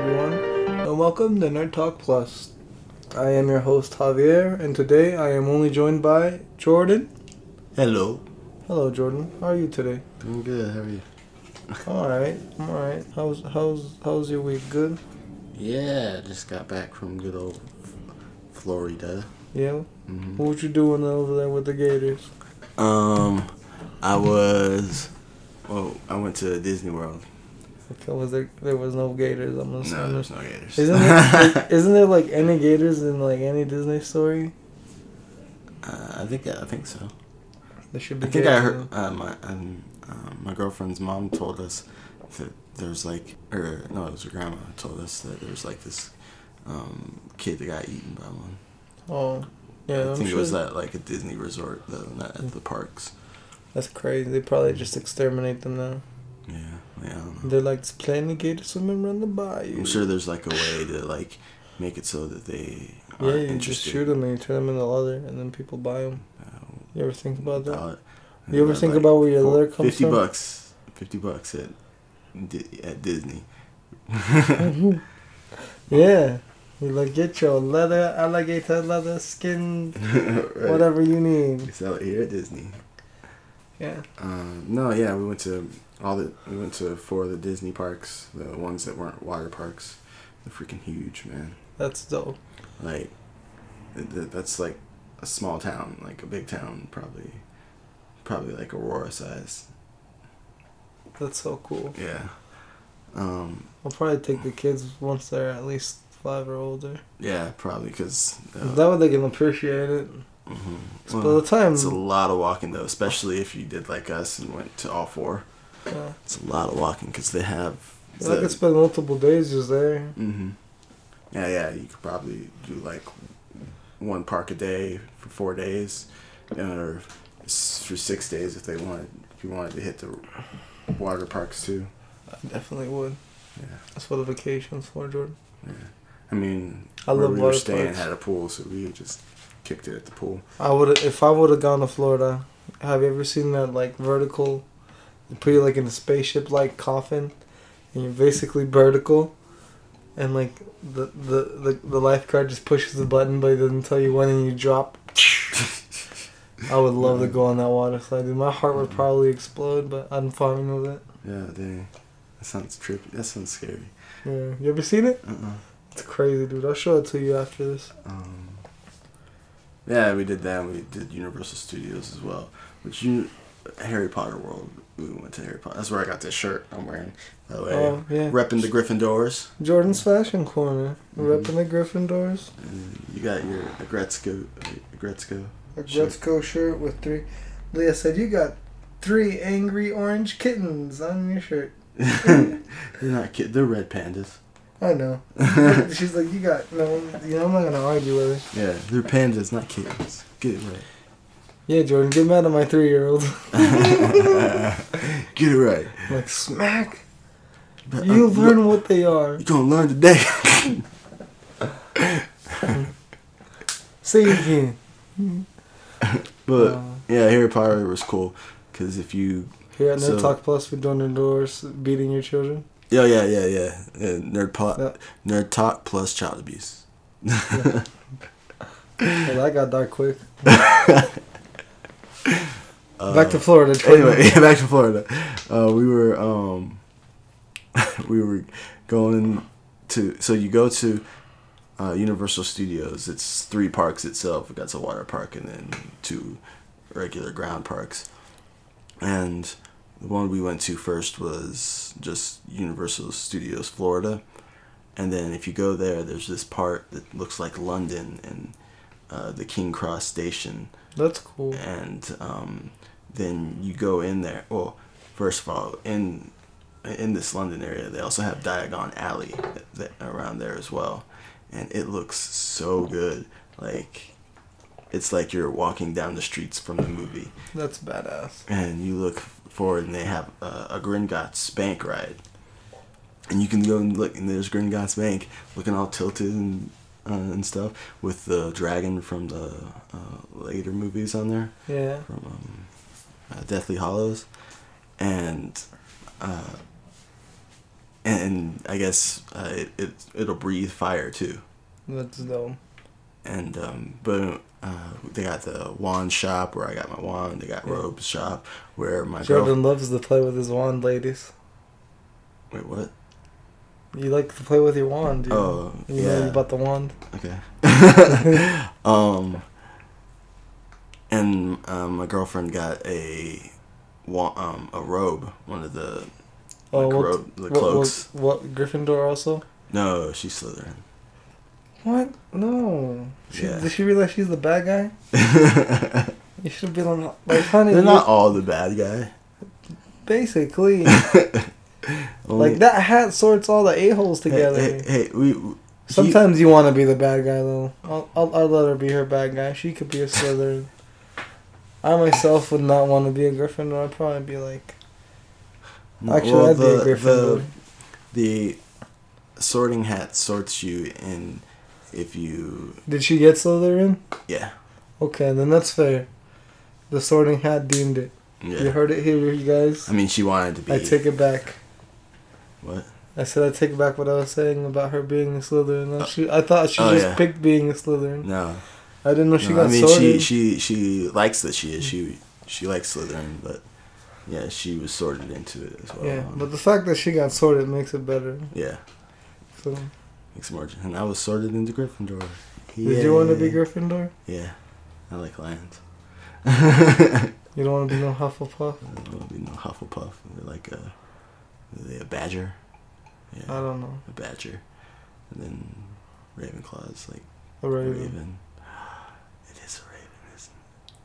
Everyone, and welcome to Nerd Talk Plus. I am your host Javier, and today I am only joined by Jordan. Hello. Hello, Jordan. How are you today? Doing good. How are you? All right, all right. How's how's how's your week? Good. Yeah, just got back from good old Florida. Yeah. hmm What were you doing over there with the Gators? Um, I was. Well, I went to Disney World. Was there there was no Gators? I'm No, there's no gators. Isn't there, isn't there like any Gators in like any Disney story? uh, I think I think so. There should be. I think I heard uh, my um, um, my girlfriend's mom told us that there's like, or no, it was her grandma told us that there's like this um, kid that got eaten by one. Oh, yeah. I I'm think sure. it was at like a Disney resort though, not at the parks. That's crazy. They probably just exterminate them now. Yeah, yeah. I don't know. They're like just plenty gators swimming around the bayou. I'm sure there's like a way to like make it so that they Yeah, you interested. just shoot them and you turn them into leather, and then people buy them. Uh, You ever think about that? dollar- You ever uh, think like about where your four- leather comes Fifty from? bucks. Fifty bucks at at Disney. yeah. You like get your leather, alligator leather, skin, Right. whatever you need. Sell it here at Disney. Yeah. Um, no, yeah, we went to all the we went to four of the Disney parks, the ones that weren't water parks. They're freaking huge, man. That's dope. Like th- th- that's like a small town, like a big town, probably probably like Aurora size. That's so cool. Yeah. Um, I'll probably take the kids once they're at least five or older. yeah, probably because uh, that way they can appreciate it. mhm. But by Well, the time, it's a lot of walking though, especially if you did like us and went to all four. Yeah, It's a lot of walking because they have. I could spend multiple days just there. hmm Yeah, yeah. You could probably do like one park a day for four days, or for six days if they wanted. If you wanted to hit the water parks too. I definitely would. Yeah, That's what a vacation's for, Jordan. yeah. I mean, I where love we were staying parks. had a pool, so we just kicked it at the pool. I would if I would have gone to Florida. Have you ever seen that like vertical? They put you like in a spaceship like coffin, and you're basically vertical, and like the, the the the lifeguard just pushes the button, but he doesn't tell you when, and you drop. I would love to go on that water slide. Dude. My heart would probably explode, but I'm fine with it. Yeah, dang. That sounds trippy. That sounds scary. Yeah. You ever seen it? Uh-uh. It's crazy, dude. I'll show it to you after this. Um, yeah, we did that. We did Universal Studios as well, which you Harry Potter World. We went to Harry Potter. That's where I got this shirt I'm wearing. By the way, Oh yeah. repping the Gryffindors. Jordan's fashion corner, Mhm. repping the Gryffindors. And you got your Gretzko. Gretzko. A Gretzko shirt with three. Leah said, "You got three angry orange kittens on your shirt." they're not kid. They're red pandas. I know. She's like, "You got no." You know, I'm not gonna argue with her. Yeah, they're pandas, not kittens. Get it right. Yeah, Jordan, get mad at my three-year-old. Get it right. like smack. But, You uh, learn what they are. You're gonna learn today. Say it again. but Uh, yeah, Harry Potter was cool because if you here at Nerd So- Talk Plus, we don't endorse beating your children. Yeah, yeah, yeah, yeah. yeah nerd pot, Yeah. nerd talk plus child abuse. Well, that got dark quick. Uh, Back to Florida. Jordan. anyway, back to Florida. Uh, we were um, we were going to. So you go to uh, Universal Studios. It's three parks itself. It got a water park and then two regular ground parks. And the one we went to first was just Universal Studios Florida. And then if you go there, there's this part that looks like London and uh, the King Cross Station That's cool. and um, then you go in there. Well, first of all, in in this London area, they also have Diagon Alley that, that, around there as well, and it looks so good. Like it's like you're walking down the streets from the movie, That's badass. and you look forward, and they have a, a Gringotts bank ride, and you can go and look, and there's Gringotts Bank looking all tilted and. Uh, and stuff with the dragon from the uh, later movies on there Yeah. from um, uh, Deathly Hallows, and uh, and I guess uh, it, it it'll breathe fire too. That's dope. And um, but uh, they got the wand shop where I got my wand. They got Yeah. robes shop where my Jordan girl. loves to play with his wand, ladies. Wait, what? You like to play with your wand, dude. Oh, you know yeah. about the wand? Okay. um, and um, my girlfriend got a um a robe, one of the Oh, like what- robe, the What, cloaks. what, what Gryffindor also? No, she's Slytherin. What? No. She, Yeah. Does she realize she's the bad guy? You should be on like honey. They're not all the bad guy. basically like that hat sorts all the a holes together. Hey, hey, we. we- Sometimes you want to be the bad guy though. I'll, I'll I'll let her be her bad guy. She could be a Slytherin. I myself would not want to be a Gryffindor. I'd probably be like. Actually, well, I'd be a the- Gryffindor. The, the sorting hat sorts you in if you. Did she get Slytherin? Yeah. Okay, then that's fair. The Sorting Hat deemed it. Yeah. You heard it here, you guys. I mean, she wanted to be. I take it back. What? I said I take back what I was saying about her being a Slytherin. No, she, I thought she Oh, just yeah. picked being a Slytherin. No. I didn't know she No, got I mean, sorted. she she she likes that she is. She she likes Slytherin, but yeah, she was sorted into it as well. yeah, but the fact that she got sorted makes it better. yeah, So, makes more. And I was sorted into Gryffindor. did you want to be Gryffindor? Yeah, I like lions. You don't want to be no Hufflepuff? I don't want to be no Hufflepuff. They're like a, a badger? Yeah, I don't know. a badger. And then Ravenclaw is like A raven. raven. It is a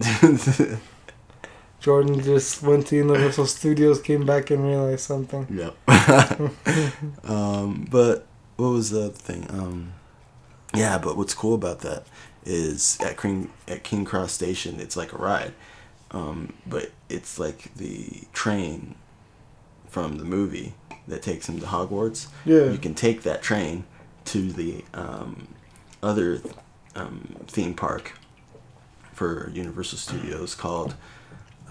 raven, isn't it? Jordan just went to Universal Studios, came back and realized something. Yep. um, but what was the other thing? Um, yeah, but what's cool about that is at King at King Cross Station, it's like a ride, um, but it's like the train from the movie that takes him to Hogwarts. Yeah. You can take that train to the um, other um, theme park for Universal Studios called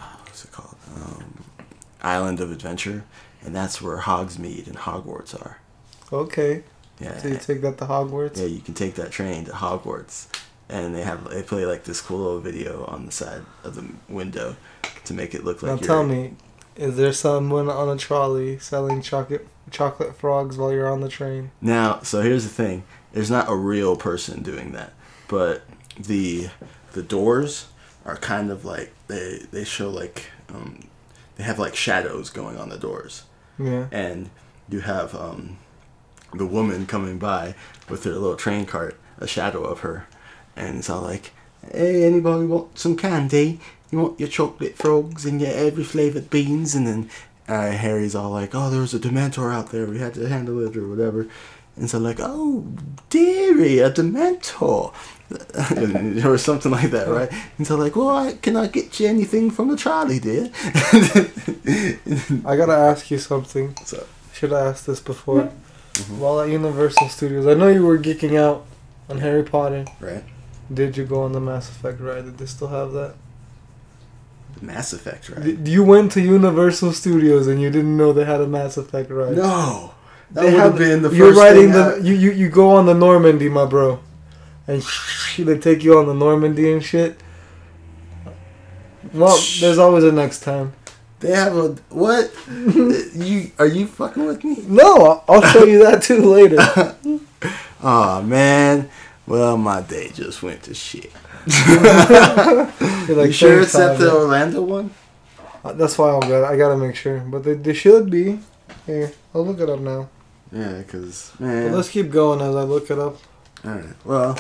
uh, what's it called? Um, Island of Adventure, and that's where Hogsmeade and Hogwarts are. Okay. Yeah, So you take that to Hogwarts? yeah, you can take that train to Hogwarts, and they have they play like this cool little video on the side of the window to make it look like. now you're, tell me, is there someone on a trolley selling chocolate chocolate frogs while you're on the train? Now, so here's the thing: there's not a real person doing that, but the the doors are kind of like they they show like um, they have like shadows going on the doors, Yeah. and you have um, the woman coming by with her little train cart, a shadow of her, and it's all like, "Hey, anybody want some candy? You want your chocolate frogs and your every flavored beans?" And then uh, Harry's all like, "Oh, there was a Dementor out there. We had to handle it or whatever." And so like, "Oh, dearie, a Dementor." or something like that, right? And so like, well, I, can I get you anything from the trolley, dear? I gotta ask you something. So- Should I ask this before? Mhm. While at Universal Studios, I know you were geeking out on Harry Potter. right? Did you go on the Mass Effect ride? Did they still have that? Mass Effect, right? D- you went to Universal Studios and you didn't know they had a Mass Effect ride. No, that They would have have- been the 1st You're riding the I- you, you you go on the Normandy, my bro, and they take you on the Normandy and shit. Well, there's always a next time. They have a what? you are you fucking with me? No, I'll- I'll show you that too later. Oh man. Well, my day just went to shit. Like, you sure "Thanks, it's at the Orlando one? Uh, That's why I'm good. I gotta make sure, but they, they should be. Here, I'll look it up now. Yeah, cause But man. let's keep going as I look it up. All right. Well,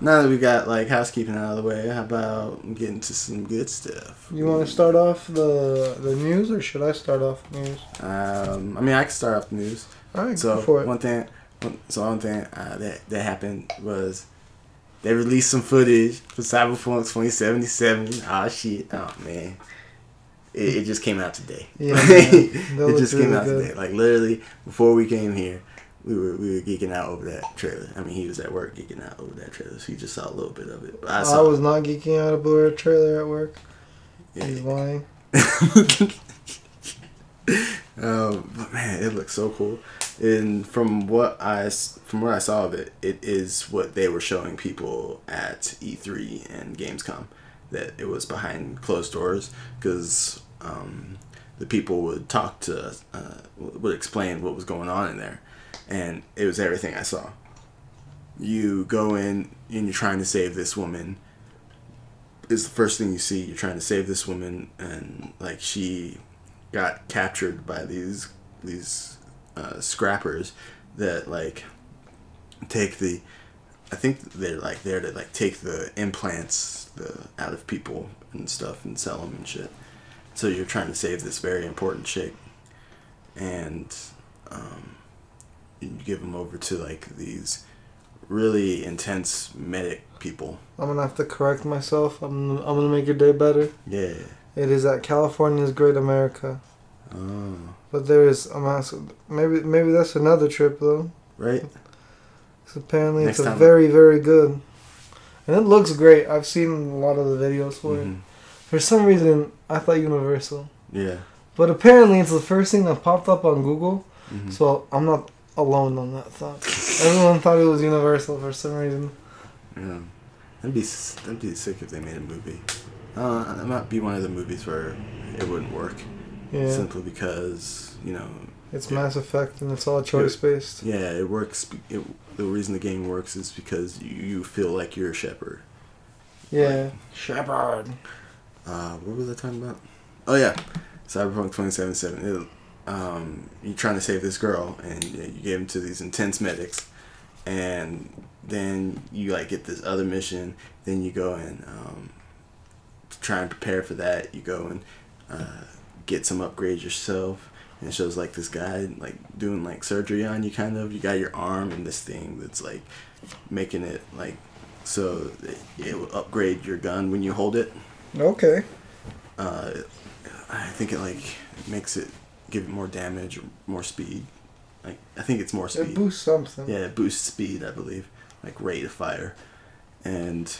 now that we got like housekeeping out of the way, how about getting to some good stuff? You want to start off the the news, or should I start off news? Um, I mean, I can start off the news. All right, So go for it. one thing, so one thing uh, that that happened was they released some footage for Cyberpunk 2077. Ah shit, oh man, it, it just came out today. Yeah, it just came really out good. today. Like literally before we came here, we were we were geeking out over that trailer. I mean, he was at work geeking out over that trailer, so he just saw a little bit of it. I I, saw. was not geeking out about a trailer at work. yeah. He's lying. Um, but man, it looks so cool. And from what I from what I saw of it, it is what they were showing people at E3 and Gamescom. That it was behind closed doors because um, the people would talk to uh, would explain what was going on in there, and it was everything I saw. You go in and you're trying to save this woman. Is the first thing you see. You're trying to save this woman, and like she got captured by these these uh, scrappers that like take the I think they're like there to like take the implants the out of people and stuff and sell them and shit. So you're trying to save this very important chick, and um, you give them over to like these really intense medic people. I'm gonna have to correct myself. I'm I'm gonna make your day better. Yeah. It is at California's Great America, Oh. but there is I'm asking maybe maybe that's another trip though. Right. 'Cause apparently Next it's a time. very very good, and it looks great. I've seen a lot of the videos for it. Mhm. For some reason, I thought Universal, Yeah. but apparently it's the first thing that popped up on Google. Mhm. So I'm not alone on that thought. Everyone thought it was Universal for some reason. Yeah, that'd be that'd be sick if they made a movie. Uh, that might be one of the movies where it wouldn't work Yeah, simply because you know, it's Mass Effect and it's all choice based. yeah, it works. It, the reason the game works is because you, you feel like you're a Shepard. Yeah, Shepard. Uh, what was I talking about? Oh yeah, Cyberpunk 2077. It, um, you're trying to save this girl, and you, you gave him to these intense medics, and then you like get this other mission. Then you go and um, to try and prepare for that. You go and uh, get some upgrades yourself, and it shows like this guy like doing like surgery on you. Kind of, you got your arm and this thing that's like making it like so it, it will upgrade your gun when you hold it Okay. uh, I think it like makes it give it more damage or more speed. Like I think it's more speed. It boosts something. Yeah, it boosts speed, I believe, like rate of fire, and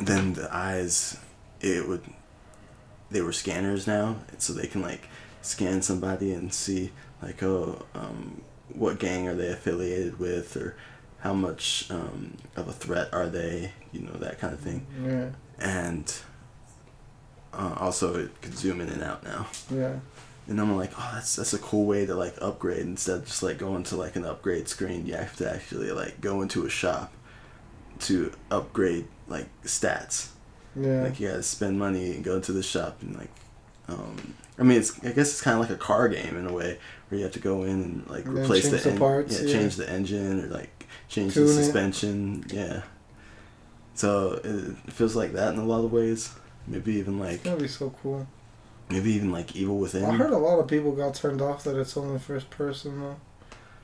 then the eyes, it would. They were scanners now, so they can like scan somebody and see like oh um, what gang are they affiliated with or how much um, of a threat are they, you know that kind of thing Yeah. and uh, also it could zoom in and out now. Yeah. And I'm like, oh, that's that's a cool way to like upgrade instead of just like going to like an upgrade screen. You have to actually like go into a shop to upgrade like stats. Yeah. Like you gotta spend money and go to the shop and like, um, I mean, it's I guess it's kind of like a car game in a way where you have to go in and like And replace the, the en- parts, yeah, yeah. change the engine or like change Tune the it. suspension, yeah. So it feels like that in a lot of ways. Maybe even like That'd be so cool. maybe even like Evil Within. I heard a lot of people got turned off that it's only first person though.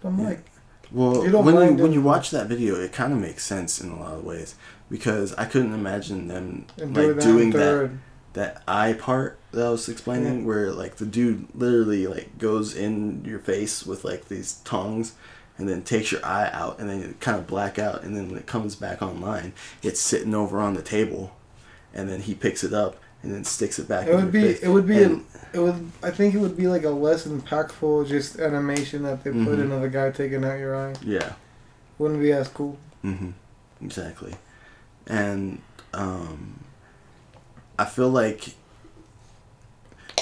I'm Yeah. like, Well, You don't when you when you watch that video, it kind of makes sense in a lot of ways because I couldn't imagine them and like do doing that that eye part that I was explaining, Yeah. where like the dude literally like goes in your face with like these tongs, and then takes your eye out, and then it kind of black out, and then when it comes back online, it's sitting over on the table, and then he picks it up and then sticks it back. It in would be. face. It would be. And- it would. I think it would be like a less impactful just animation that they put Mhm. in of the guy taking out your eye. yeah. Wouldn't be as cool. Mm-hmm. Exactly. And um, I feel like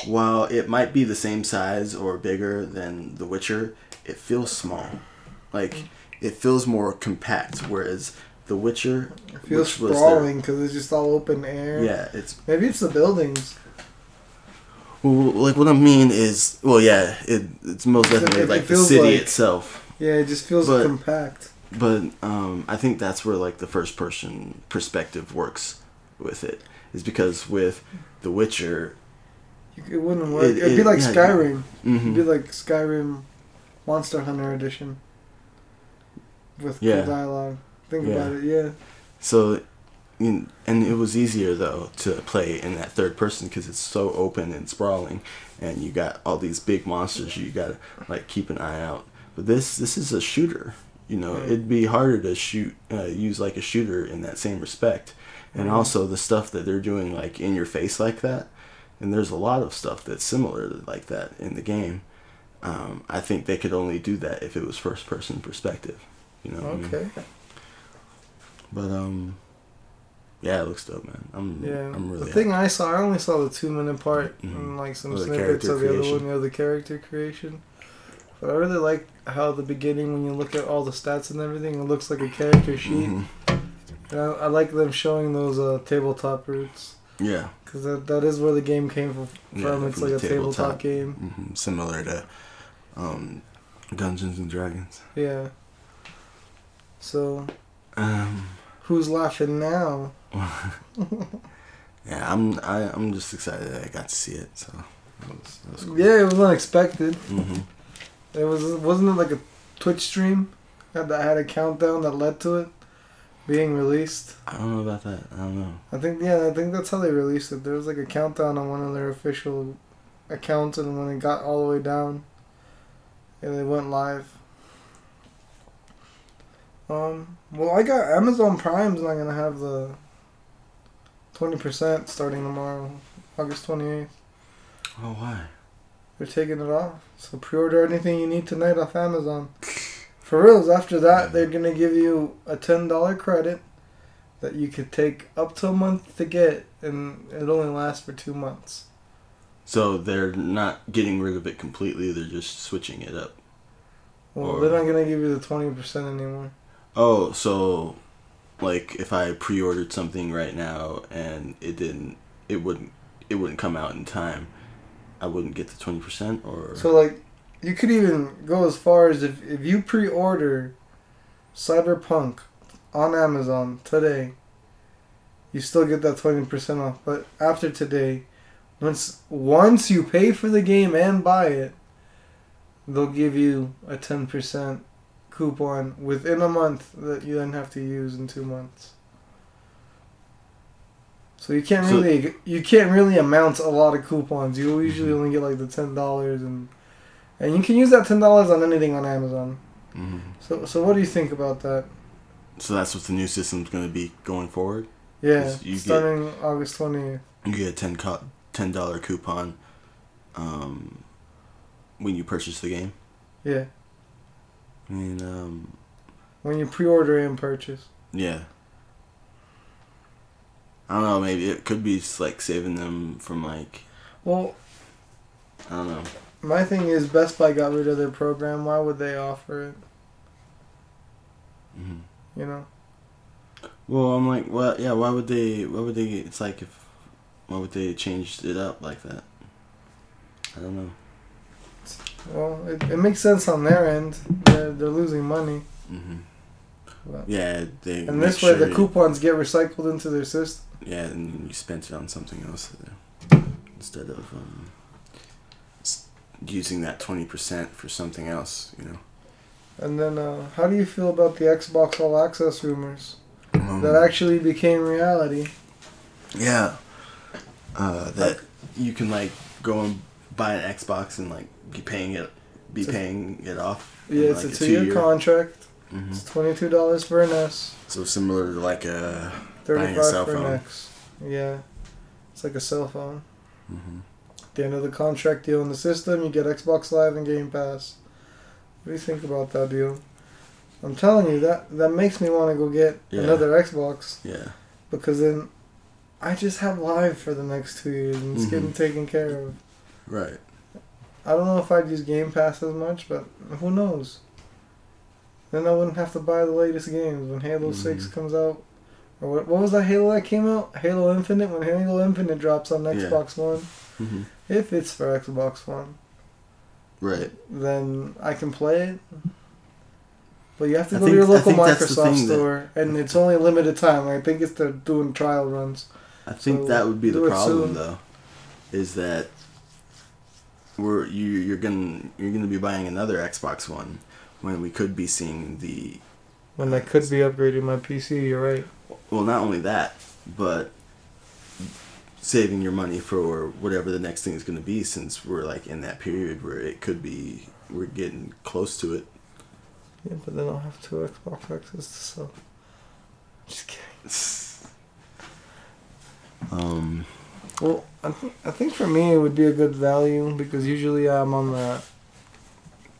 while it might be the same size or bigger than The Witcher, it feels small. Like it feels more compact. Whereas The Witcher, It feels sprawling because it's just all open air. yeah, it's Maybe it's the buildings. well, like what I mean is, well, yeah, it, it's most definitely it like the city like- itself. Yeah, it just feels But- compact. But um, I think that's where like the first person perspective works with it is because with The Witcher, It wouldn't work. It- It'd be like yeah, Skyrim. It'd mhm. be like Skyrim Monster Hunter edition. With Yeah. good dialogue. Think Yeah. about it, yeah. so, and it was easier though to play in that third person because it's so open and sprawling, and you got all these big monsters you gotta like keep an eye out. But this this is a shooter. You know, Yeah. it'd be harder to shoot uh, use like a shooter in that same respect, and Mhm. also the stuff that they're doing like in your face like that. and there's a lot of stuff that's similar like that in the game. Um, I think they could only do that if it was first person perspective. You know. what I mean? Okay. But um, yeah, it looks dope, man. I'm Yeah. I'm really the thing I saw, I only saw the two minute part Mhm. and like some snippets of the other one, the character creation. But I really like how the beginning, when you look at all the stats and everything, it looks like a character sheet. Mhm. And I, I like them showing those uh, tabletop roots Yeah. because that, that is where the game came from. Yeah, from. it's like a tabletop, tabletop. game. hmm Similar to um, Dungeons and Dragons. Yeah. So Um, who's laughing now? yeah, I'm I, I'm just excited that I got to see it. So that was, that was cool. Yeah, it was unexpected. hmm It was wasn't it like a Twitch stream that had a countdown that led to it being released. I don't know about that. I don't know. I think yeah, I think that's how they released it. There was like a countdown on one of their official accounts, and when it got all the way down, and they went live. Um. Well, I got Amazon Prime's not gonna have the twenty percent starting tomorrow, August twenty eighth. Oh, why? They're taking it off. So pre-order anything you need tonight off Amazon. For reals, after that, they're gonna give you a ten dollar credit that you could take up to a month to get, and it only lasts for two months. So they're not getting rid of it completely. They're just switching it up. Well, Or- they're not gonna give you the twenty percent anymore. Oh, so like if I pre-ordered something right now and it didn't, it wouldn't, it wouldn't come out in time. I wouldn't get the twenty percent, or So like, you could even go as far as if if you pre-order Cyberpunk on Amazon today, you still get that twenty percent off. But after today, once once you pay for the game and buy it, they'll give you a ten percent coupon within a month that you then have to use in two months. So you can't So- really you can't really amount a lot of coupons. You usually only get like the ten dollars and and you can use that ten dollars on anything on Amazon. hmm So so what do you think about that? so that's what the new system's going to be going forward. Yeah, you get- starting August twentieth. You get a ten co- ten dollar coupon, um, when you purchase the game. Yeah, And um, when you pre-order and purchase. yeah. I don't know. Maybe it could be like saving them from like Well, I don't know. my thing is Best Buy got rid of their program. Why would they offer it? hmm You know. Well, I'm like, well, yeah. Why would they? Why would they? It's like if why would they change it up like that? I don't know. Well, it, it makes sense on their end. They're, they're losing money. hmm But, Yeah, they. and this way, the sure- coupons get recycled into their system. Yeah, and you spent it on something else uh, instead of um, using that twenty percent for something else. You know. And then, uh, how do you feel about the Xbox All Access rumors Um, that actually became reality? Yeah. Uh, that you can like go and buy an Xbox and like be paying it, be a- paying it off. Yeah, it's like, a two-year contract. Mhm. It's twenty-two dollars for an S, So similar to like a. thirty-five for an phone. X. Yeah, it's like a cell phone. hmm At the end of the contract, deal in the system. You get Xbox Live and Game Pass. What do you think about that deal? I'm telling you that that makes me want to go get Yeah. another Xbox Yeah. because then I just have Live for the next two years and it's Mhm. getting taken care of. Right. I don't know if I'd use Game Pass as much, but who knows? Then I wouldn't have to buy the latest games when Halo Six Mhm. comes out. Or what, what was that Halo that came out? Halo Infinite. When Halo Infinite drops on Yeah. Xbox One, hmm if it's for Xbox One, Right. then I can play it. But you have to I go think- to your local think that's the Microsoft thing that- store, and it's only a limited time. I think it's they're doing trial runs. I think So, that would be the problem though, is that we're you you're gonna you're gonna be buying another Xbox One when we could be seeing the When I could be upgrading my PC, you're right. Well not only that but saving your money for whatever the next thing is going to be since we're like in that period where it could be we're getting close to it Yeah, but then I'll have two Xbox X's to sell. Just kidding. um Well, I, th- I think for me it would be a good value because usually I'm on the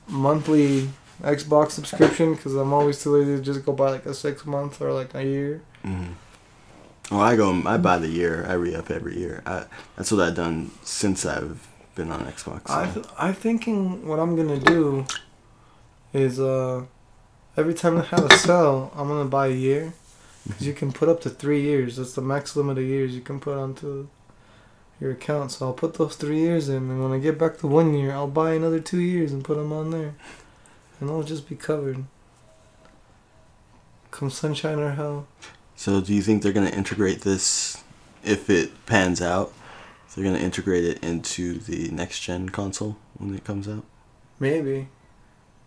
monthly Xbox subscription because I'm always too lazy to just go buy like a six month or like a year. Mm-hmm. Well, I go. I buy the year. I re up every year. I, that's what I've done since I've been on Xbox. So. I th- I'm thinking what I'm gonna do is uh every time I have a sale, I'm gonna buy a year because you can put up to three years. That's the max limit of years you can put onto your account. So I'll put those three years in, and when I get back to one year, I'll buy another two years and put them on there, and I'll just be covered. Come sunshine or hell. So, do you think they're gonna integrate this if it pans out? They're gonna integrate it into the next gen console when it comes out. Maybe.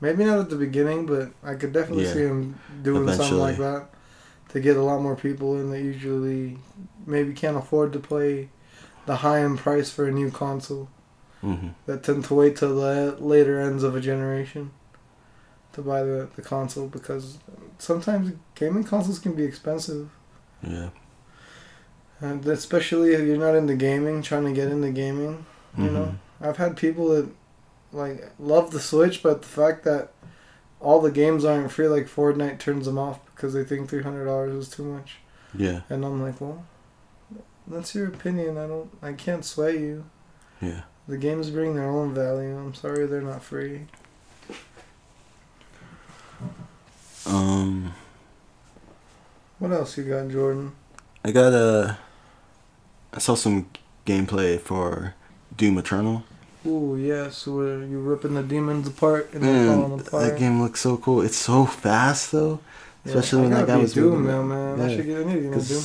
Maybe not at the beginning, but I could definitely Yeah. see them doing something like that to get a lot more people in that usually maybe can't afford to play the high end price for a new console Mm-hmm. that tend to wait till the later ends of a generation to buy the, the console because sometimes gaming consoles can be expensive. Yeah. And especially if you're not into gaming, trying to get into gaming. You know, Mhm. I've had people that like love the Switch, but the fact that all the games aren't free, like Fortnite, turns them off because they think three hundred dollars is too much. Yeah. And I'm like, well, that's your opinion. I don't, I can't sway you. Yeah. The games bring their own value. I'm sorry they're not free. What else you got, Jordan? I got a. I saw some gameplay for Doom Eternal. Ooh, yes, where you ripping the demons apart and they're falling Man, apart. that game looks so cool. It's so fast though. especially I when that guy was Doom now, man. I should get. I need to get into Doom.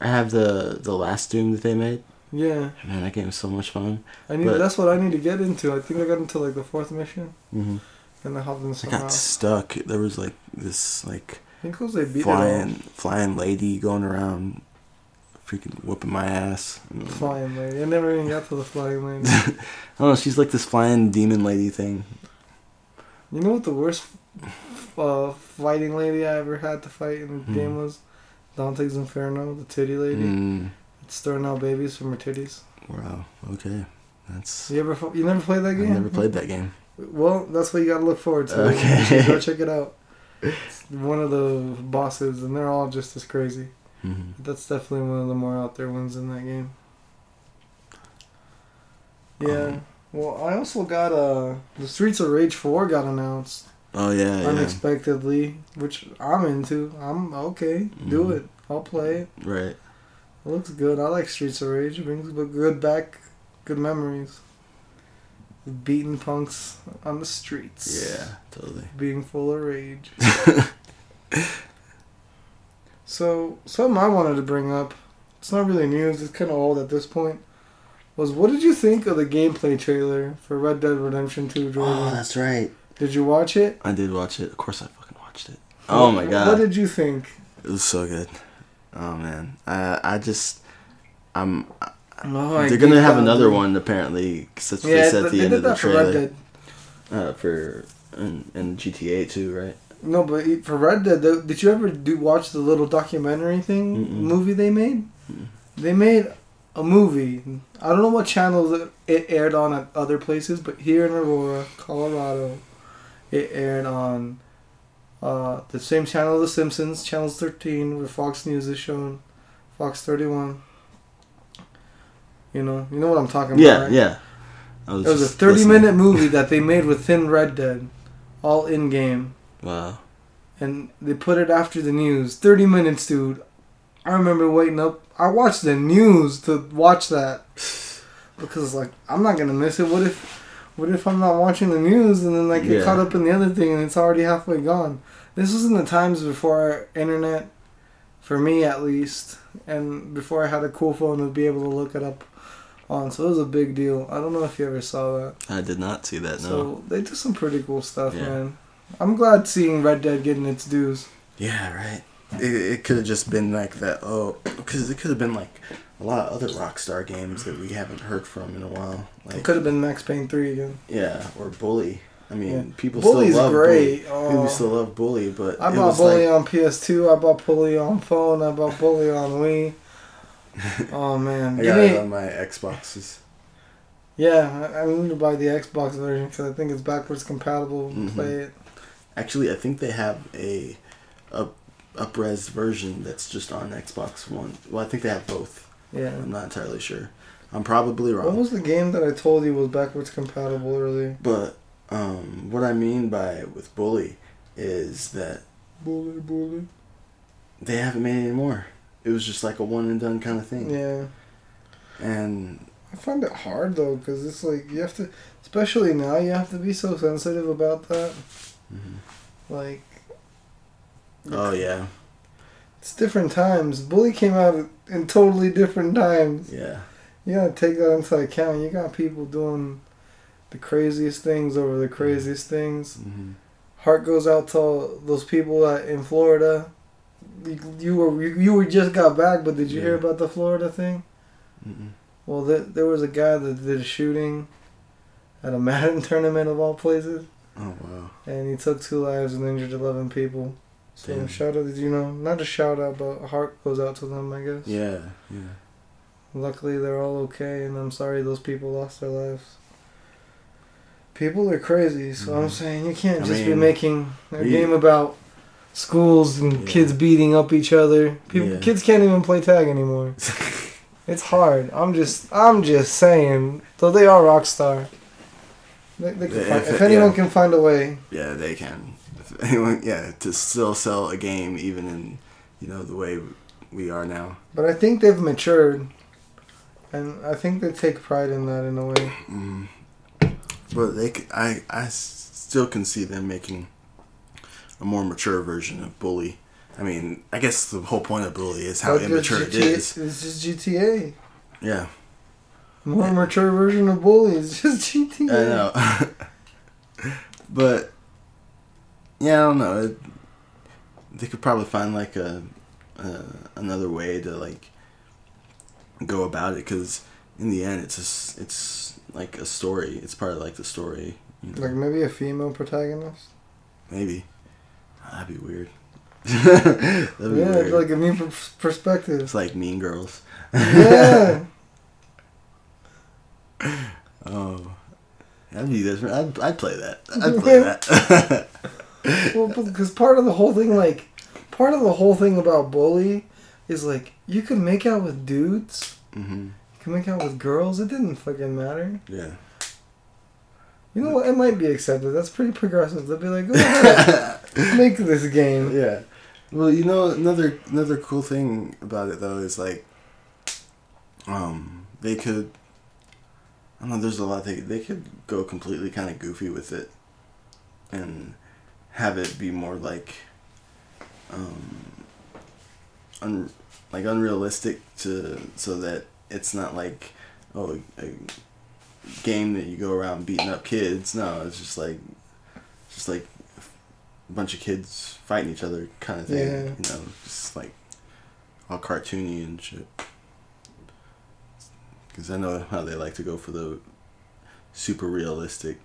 I have the the last Doom that they made. Yeah, Man, that game is so much fun. I need. But- that's what I need to get into. I think I got into like the fourth mission, Mm-hmm. and I hopped in I got stuck. There was like this like I think they beat flying flying lady going around, freaking whooping my ass. Flying lady. I never even got to the flying lady. I don't know. She's like this flying demon lady thing. you know what the worst uh, fighting lady I ever had to fight in the Hmm. game was? Dante's Inferno, the titty lady. Mm, It's throwing out babies from her titties. wow. Okay. That's. You ever? You never played that game? never played that game. Well, that's what you gotta look forward to. Okay. Go check it out. It's one of the bosses, and they're all just as crazy. hmm That's definitely one of the more out there ones in that game. Yeah. Um, well, I also got uh the Streets of Rage Four got announced Oh yeah, yeah. unexpectedly, which I'm into. I'm okay. Do Mhm. it. I'll play it. Right. It looks good. I like Streets of Rage. It brings good back, good memories. Beating punks on the streets. Yeah. Totally. Being full of rage. So, something I wanted to bring up, it's not really news, it's kind of old at this point, was what did you think of the gameplay trailer for Red Dead Redemption 2, Jordan? Oh, that's right. did you watch it? I did watch it. Of course, I fucking watched it. Oh my god. What did you think? It was so good. Oh man, I I just I'm. Oh, they're gonna have another one apparently. Cause that's what Yeah, they said at the end of the for trailer. Dead. Uh, for and, and GTA too, right? No, but for Red Dead, though, did you ever do watch the little documentary thing Mm-mm. movie they made? Mm. They made a movie. I don't know what channels it- it aired on at other places, but here in Aurora, Colorado, it aired on uh, the same channel, The Simpsons, Channel 13, where Fox News is shown, Fox 31. You know, you know what I'm talking Yeah, about, right? yeah. It was a 30 listening. minute movie that they made within Red Dead, all in game Wow. and they put it after the news. Thirty minutes, dude. I remember waiting up. I watched the news to watch that because like I'm not gonna miss it. What if, what if I'm not watching the news and then I get Yeah. caught up in the other thing and it's already halfway gone? This was in the times before internet, for me at least, and before I had a cool phone to be able to look it up Oh, on. So it was a big deal. I don't know if you ever saw that. I did not see that. No. So they do some pretty cool stuff, Yeah. man. I'm glad seeing Red Dead getting its dues. yeah, right. It, it could have just been like that. Oh, because it could have been like a lot of other Rockstar games that we haven't heard from in a while. It could have been Max Payne 3 again. yeah, or Bully. I mean, Yeah. people Bully's still love great. Bully. Oh. People still love Bully, but I bought Bully like, on PS2, I bought Bully on phone, I bought Bully on Wii. Oh man, I Give got me- it on my Xboxes. yeah, I, I need to buy the Xbox version because I think it's backwards compatible. Mhm. Play it. Actually, I think they have a up upres version that's just on Xbox One. Well, I think they have both. Yeah. I'm not entirely sure. I'm probably wrong. What was the game that I told you was backwards compatible earlier? But um, what I mean by with Bully is that Bully, bully. they haven't made any more. It was just like a one and done kind of thing. Yeah. And I find it hard though, because it's like you have to, especially now, you have to be so sensitive about that. mhm. Like, oh yeah, it's different times. Bully came out in totally different times. yeah, You gotta take that into account. You got people doing the craziest things over the craziest things. hmm Heart goes out to all those people that in Florida. You, you were you, you were just got back, but did you hear about the Florida thing? mm Well, there, there was a guy that did a shooting at a Madden tournament of all places, Oh wow. and he took two lives and injured eleven people. So Damn. shout out, you know, not a shout out, but a heart goes out to them, I guess. Yeah, yeah. Luckily, they're all okay, and I'm sorry those people lost their lives. People are crazy, so I'm Mhm. saying you can't I just be making a we- game about schools and Yeah. kids beating up each other. People, Yeah. kids can't even play tag anymore. It's hard. I'm just, I'm just saying. Though they are Rockstar. They, they Yeah, find, if if anyone can find a way, yeah, they can. If anyone, yeah, to still sell a game even in, you know, the way we are now. but I think they've matured, and I think they take pride in that in a way. Mm. But they, I, I still can see them making a more mature version of Bully. I mean, I guess the whole point of Bully is how immature it GTA is. It's just GTA. Yeah, More mature version of Bully. It's just GTA. I know. but yeah, I don't know. It, they could probably find like a uh, another way to like go about it because in the end, it's s it's like a story. It's part of like the story. You know? Like maybe a female protagonist. Maybe. That'd be weird. That'd be yeah, weird. like a mean per- perspective. it's like Mean Girls. yeah. Oh. That'd be different. I'd, I'd play that. I'd play that. well, because part of the whole thing, like, part of the whole thing about bully is like you can make out with dudes, hmm you can make out with girls. It didn't fucking matter. Yeah. You know what? It might be accepted. That's pretty progressive. They'll be like, go ahead, make this game. yeah. Well, you know, another another cool thing about it though is like, um, they could. I don't know. There's a lot they they could go completely kind of goofy with it, and have it be more like, um, un, like unrealistic to so that it's not like, oh, a game that you go around beating up kids. No, it's just like, just like a bunch of kids fighting each other kind of thing. Yeah. You know, just like all cartoony and shit. Because I know how they like to go for the super realistic.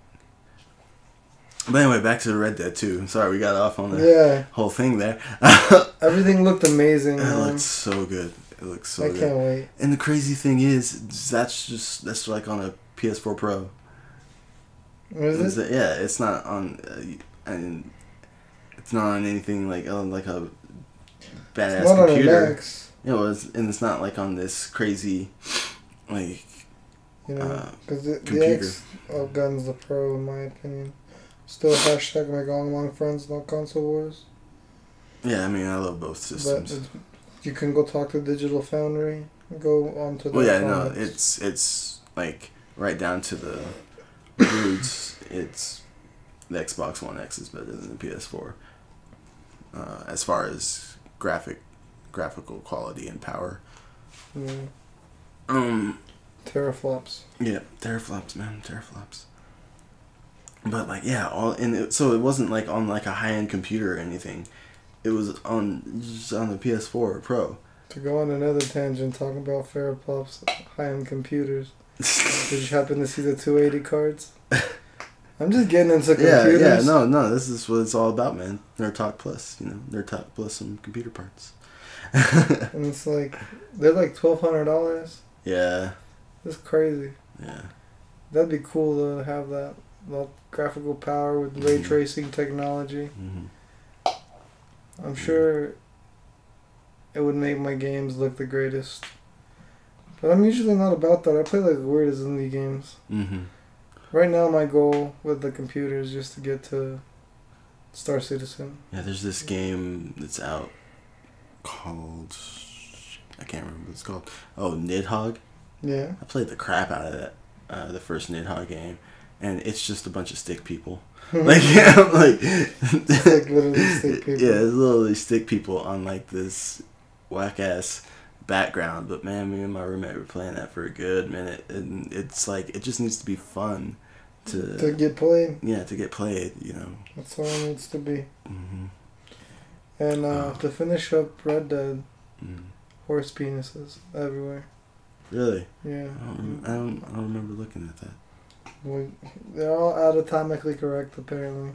But anyway, back to the Red Dead 2. Sorry, we got off on the Yeah, whole thing there. everything looked amazing. it man. looks so good. It looks so I good. can't wait. And the crazy thing is, that's just that's like on a PS4 Pro. Is Is it? it- yeah, it's not on, uh, and it's not on anything like on like a badass It's not on an computer. You know, it's, and it's not like on this crazy, like You know, Uh, because the, the computer. X outguns the Pro, in my opinion. Still hashtag make all among friends, not console wars. yeah. I mean, I love both systems. it's- you can go talk to Digital Foundry. Go on to. Well, yeah, no, it's it's like right down to the roots. It's the Xbox One X is better than the PS4 uh, as far as graphic graphical quality and power. Yeah. Um, teraflops. yeah, teraflops, man, teraflops. But like, yeah, all and it, so it wasn't like on like a high end computer or anything. It was on just on the PS4 Pro. To go on another tangent, talking about teraflops, high-end computers. Did you happen to see the 280 cards? I'm just getting into computers. yeah, yeah, no, no, this is what it's all about, man. Nerd Talk Plus, you know, Nerd Talk Plus some computer parts. and it's like they're like twelve hundred dollars. yeah, That's crazy. yeah. That'd be cool to have that, graphical power with ray Mhm. tracing technology. hmm I'm sure it would make my games look the greatest. But I'm usually not about that. I play like the weirdest indie games. hmm Right now, my goal with the computer is just to get to Star Citizen. Yeah, there's this game that's out called I can't remember what it's called. Oh, Nidhogg. Yeah. I played the crap out of that, uh, the first Nidhogg game, and it's just a bunch of stick people. Like, yeah, like, like literally stick people. yeah, it's literally stick people on like this whack ass background. But man, me and my roommate were playing that for a good minute, and it's like it just needs to be fun to, To get played. yeah to get played. You know. That's all it needs to be. hmm And uh, Oh. to finish up Red Dead, mm horse penises everywhere. Really, Yeah. I don't, I don't. I don't remember looking at that. We, they're all anatomically correct, apparently.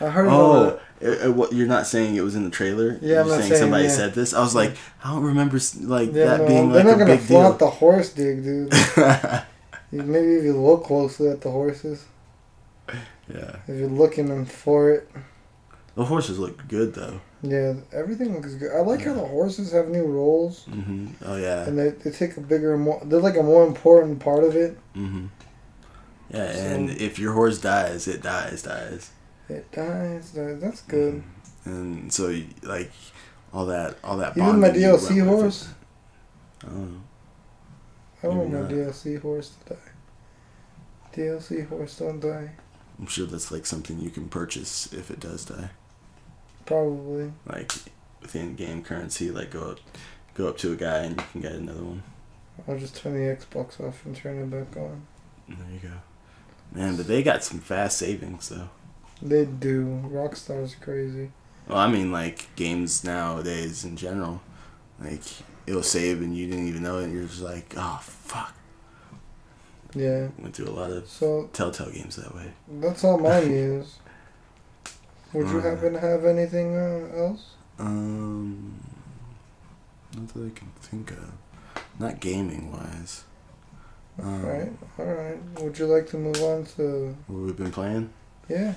I heard Oh, about it. uh, uh, what you're not saying it was in the trailer? Yeah, I'm you're not saying, saying, somebody yeah. said this. I was like, I don't remember like Yeah, that no, being they're not gonna big deal. flaunt the horse dig, dude. Maybe if you look closely at the horses, yeah, if you're looking them for it. the horses look good though. Yeah, everything looks good. I like how the horses have new roles, hmm Oh yeah. and they, they take a bigger, more they're like a more important part of it. hmm Yeah, So- and if your horse dies, it dies, dies. It dies. that- That's good. Mhm. And so, like, all that, all that. Even my DLC horse? I don't know. I Maybe want my not. DLC horse to die. DLC horse don't die. I'm sure that's like something you can purchase if it does die. Probably. Like within game currency, like go up, go up to a guy and you can get another one. I'll just turn the Xbox off and turn it back on. There you go. Man, but they got some fast savings though. They do. Rockstar's crazy. Well, I mean, like games nowadays in general, like it'll save and you didn't even know it. And you're just like, oh fuck. Yeah. Went through a lot of So Telltale games that way. that's all my news. Would you Uh, happen to have anything uh, else? Um, not that I can think of. Not gaming wise. Um, Alright, alright. Would you like to move on to. What we've been playing. Yeah.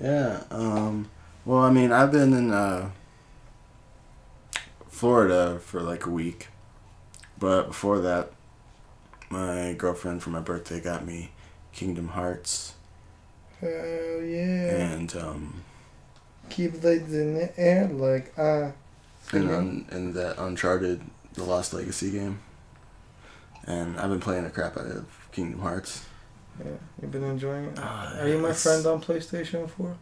Yeah. Um. Well, I mean, I've been in uh, Florida for like a week, but before that, my girlfriend for my birthday got me Kingdom Hearts, Hell yeah. and um, Keep legs in the air like ah. and and that Uncharted: The Lost Legacy game. And I've been playing the crap out of Kingdom Hearts. Yeah, you've been enjoying it. Ah, Are you my friend on PlayStation 4?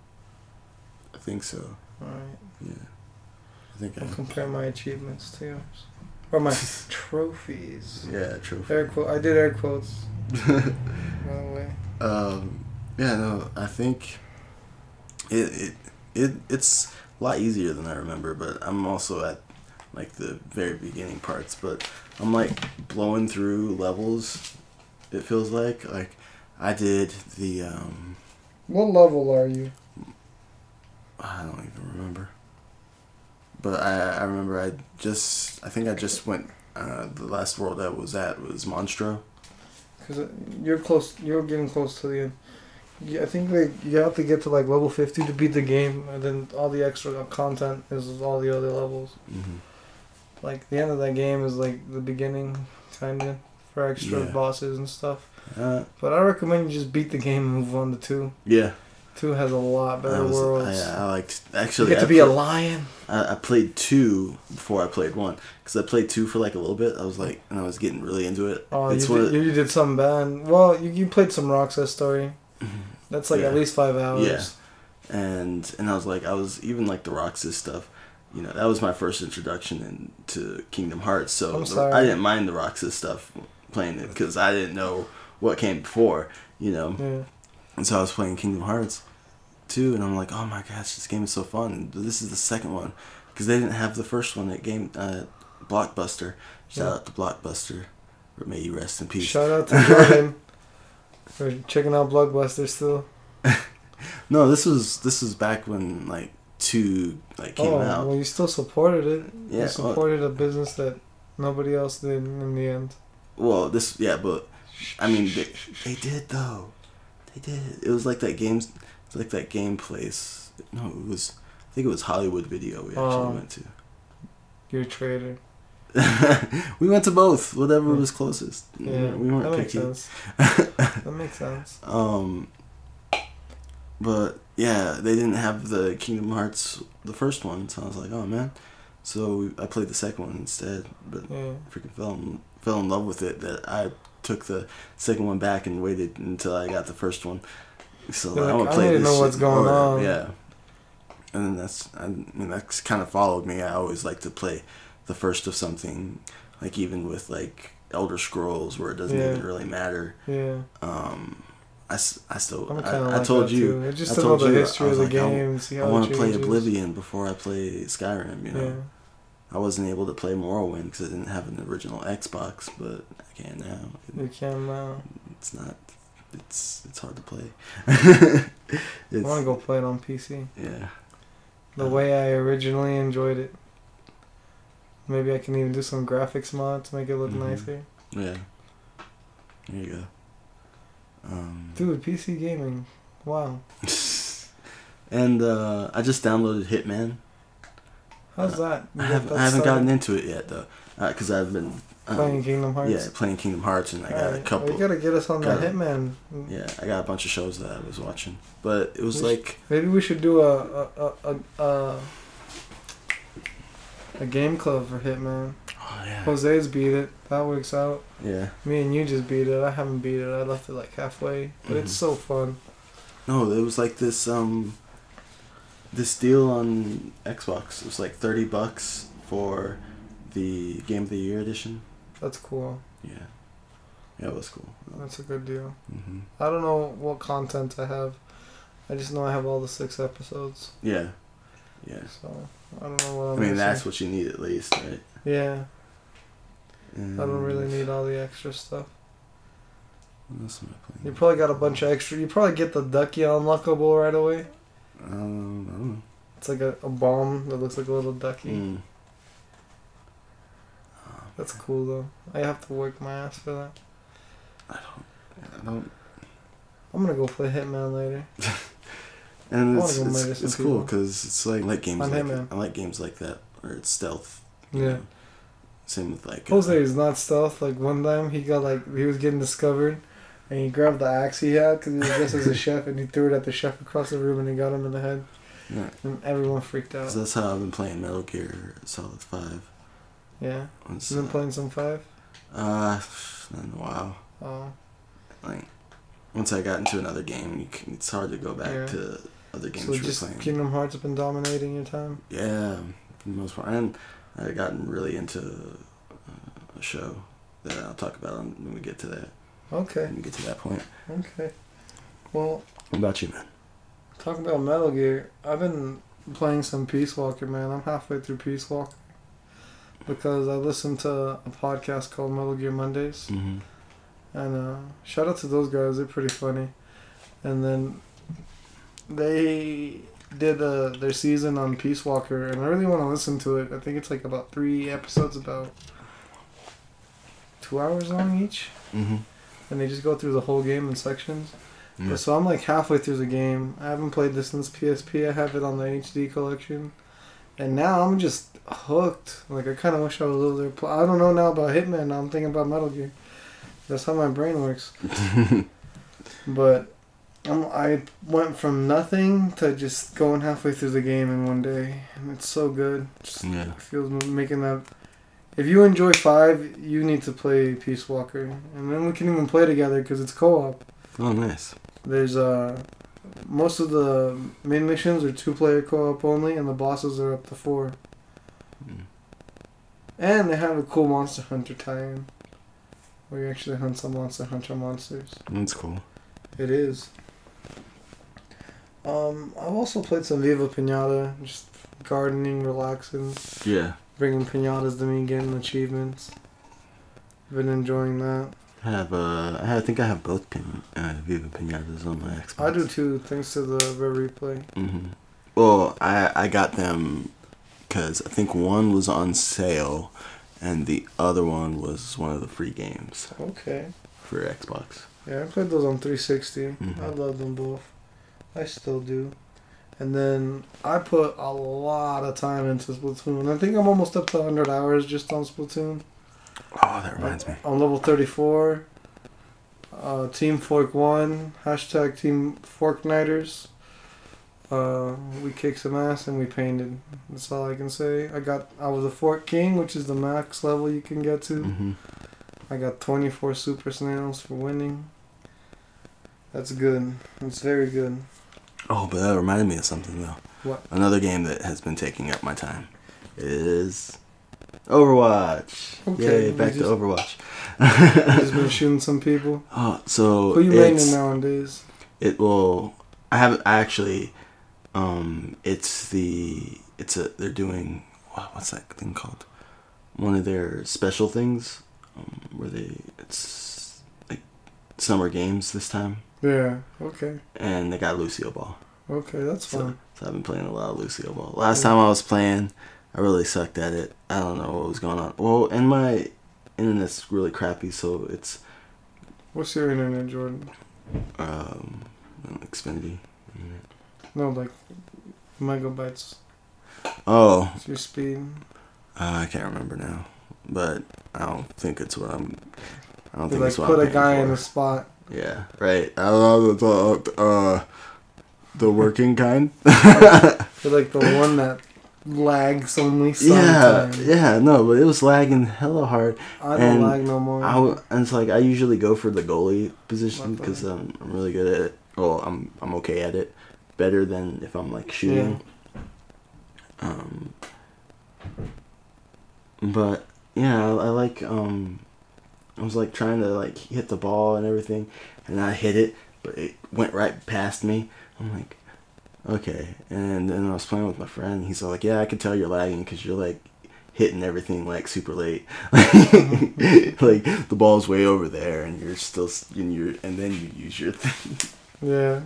I think so. Alright. Yeah. I think I'll I. compare my achievements to yours. Or my trophies. Yeah, trophy. Air quote. I did air quotes, by the way. um, yeah, no, I think it, it it it's a lot easier than I remember, but I'm also at like the very beginning parts, but I'm like blowing through levels. It feels like like I did the um What level are you? I don't even remember, but I I remember I just I think I just went uh, the last world I was at was Monstro. Because you're close. You're getting close to the end. Yeah, I think like you have to get to like level fifty to beat the game, and then all the extra content is all the other levels. Mm-hmm. Like the end of that game is like the beginning, kinda for extra Yeah. bosses and stuff. Uh, But I recommend you just beat the game and move on to two. yeah, Two has a lot better was, worlds. I, I liked you actually. get to I be a lion. I, I played two before I played one because I played two for like a little bit. I was like, and I was getting really into it. Oh, it's you did, of- you did some bad. Well, you, you played some Roxas story. Mm-hmm. That's like at least five hours. Yeah. and and I was like, I was even like the Roxas stuff. You know, that was my first introduction into Kingdom Hearts. So the- I didn't mind the Roxas stuff playing it because I didn't know what came before. You know, Yeah. And so I was playing Kingdom Hearts 2, and I'm like, oh my gosh, this game is so fun. This is the second one because they didn't have the first one at game uh, Blockbuster. Shout Yeah. out to Blockbuster. Or may you rest in peace. Shout out to Jordan for checking out Blockbuster still. No, this was this was back when like two like came oh, out. well, you still supported it. Yeah, you well- supported a business that nobody else did in the end. Well, this yeah, but I mean they, they did though. They did. It was like that games. Like that game place. No, it was. I think it was Hollywood Video. We actually Oh. went to. You're a traitor. we went to both. Whatever Yeah. was closest. Yeah, we weren't that makes picky. sense. that makes sense. Um, but yeah, they didn't have the Kingdom Hearts, the first one, so I was like, oh man. So I played the second one instead, but Yeah. freaking fell in, fell in love with it. That I took the second one back and waited until I got the first one. So I like, want I to play need to this. know what's going in on. Yeah. And then that's I mean that's kind of followed me. I always like to play the first of something, like even with like Elder Scrolls, where it doesn't Yeah. even really matter. Yeah. Um, I, I still I'm I, of I told you I told the you, I was the like, I- I want to play. Oblivion before I play Skyrim. You know, Yeah. I wasn't able to play Morrowind because I didn't have an original Xbox, but I can now. You can now. It's not. It's it's hard to play. I want to go play it on PC. Yeah. The way I originally enjoyed it. Maybe I can even do some graphics mods to make it look Mhm. nicer. Yeah. There you go. Um, Dude, PC gaming. Wow. and uh, I just downloaded Hitman. How's that? I haven't, I haven't gotten into it yet though, because I've been um, playing Kingdom Hearts. Yeah, playing Kingdom Hearts, and I got a couple. Well, you gotta get us on that got- Hitman. Yeah, I got a bunch of shows that I was watching, but it was We like Maybe we should do a a a a, a, game club for Hitman. oh yeah, Jose's beat it. That works out. yeah. Me and you just beat it. I haven't beat it. I left it like halfway, but it's Mhm. so fun. No, it was like this um this deal on Xbox. It was like thirty bucks for the Game of the Year edition. That's cool. Yeah, yeah, it was cool. That's a good deal. hmm I don't know what content I have. I just know I have all the six episodes. Yeah, yeah. So I don't know what I'm I mean, that's what you need at least, right? Yeah, And I don't really need all the extra stuff. What else am I You probably got a bunch of extra. You probably get the Ducky unlockable right away. Um, I don't know. It's like a, a bomb that looks like a little ducky. Mm. That's cool though. I have to work my ass for that. I don't. I don't. I'm gonna go play Hitman later. And it's it's, it's cool because it's like I like games On like Hitman. I like games like that where it's stealth. Yeah. know. Same with like. uh, Jose is not stealth. Like one time he got like he was getting discovered, and he grabbed the axe he had because he was dressed as a chef, and he threw it at the chef across the room, and he got him in the head, Yeah. and everyone freaked out. that's how I've been playing Metal Gear Solid Five. Yeah, Once, you've been playing some five. Uh, not in a while. Oh, Like, once I got into another game, you can, it's hard to go back Yeah. to other games so you were just playing. Kingdom Hearts has been dominating your time. Yeah, for the most part. And I've gotten really into uh, a show that I'll talk about when we get to that. Okay, When we get to that point. okay. Well, What about you, man? talking about Metal Gear, I've been playing some Peace Walker, man. I'm halfway through Peace Walker because I listened to a podcast called Metal Gear Mondays. Mm-hmm. And uh, shout out to those guys; they're pretty funny. And then they did uh, their season on Peace Walker, and I really want to listen to it. I think it's like about three episodes, about two hours long each, Mm-hmm. And they just go through the whole game in sections. Yeah. So I'm like halfway through the game. I haven't played this since PSP. I have it on the HD collection, and now I'm just hooked. Like I kind of wish I was over there. I don't know now about Hitman. Now I'm thinking about Metal Gear. That's how my brain works. But um, I went from nothing to just going halfway through the game in one day, and it's so good. Just yeah. feels making that. If you enjoy five, you need to play Peace Walker, and then we can even play together because it's co-op. Oh, nice. There's uh, most of the main missions are two-player co-op only, and the bosses are up to four. Mm. And they have a cool Monster Hunter tie-in, where you actually hunt some Monster Hunter monsters. That's cool. It is. Um, I've also played some Viva Pinata, just gardening, relaxing, Yeah. Bringing pinatas to me, getting achievements. Been enjoying that. I have uh, I think I have both pin uh, Viva Pinatas on my Xbox. I do too, thanks to the Replay. Mm-hmm. Well, I I got them because I think one was on sale, and the other one was one of the free games Okay. for Xbox. Yeah, I played those on 360. Mhm. I love them both. I still do. And then I put a lot of time into Splatoon. I think I'm almost up to 100 hours just on Splatoon. Oh, that reminds me. On level 34. Uh, Team Fork 1. Hashtag Team Forknighters. Uh, we kicked some ass and we painted. That's all I can say. I got I was a Fork King, which is the max level you can get to. hmm I got 24 super snails for winning. That's good. It's very good. Oh, but that reminded me of something though. What? Another game that has been taking up my time is Overwatch. Okay, Yay, back to Overwatch. He's been shooting some people. oh, so Who you maining nowadays? It will. I haven't I actually. Um, it's the. It's a. They're doing. What, what's that thing called? One of their special things, um, where they. It's like summer games this time, Yeah. Okay. and they got Lucio Ball. Okay, that's So, fun. so I've been playing a lot of Lucio Ball. Last time I was playing, I really sucked at it. I don't know what was going on. Well, and my internet's really crappy, so it's What's your internet, Jordan? um, Xfinity. No, like megabytes. Oh, It's your speed. Uh, I can't remember now, but I don't think it's what I'm. I don't You think like it's what put I'm a guy paying in for. a spot. Yeah, right. I don't know the uh, the working kind. Like the one that lags only yeah, sometimes. yeah. yeah, No, but it was lagging hella hard. I don't And lag no more. I w- and it's like I usually go for the goalie position because um, I'm really good at it. Well, I'm I'm okay at it, better than if I'm like shooting. Um, but yeah, I, I like um, I was like trying to like hit the ball and everything, and I hit it, but it went right past me. I'm like, okay, and then I was playing with my friend. And he's like, yeah, I can tell you're lagging because you're like hitting everything like super late. Uh-huh. like the ball's way over there, and you're still and you're and then you use your thing. yeah.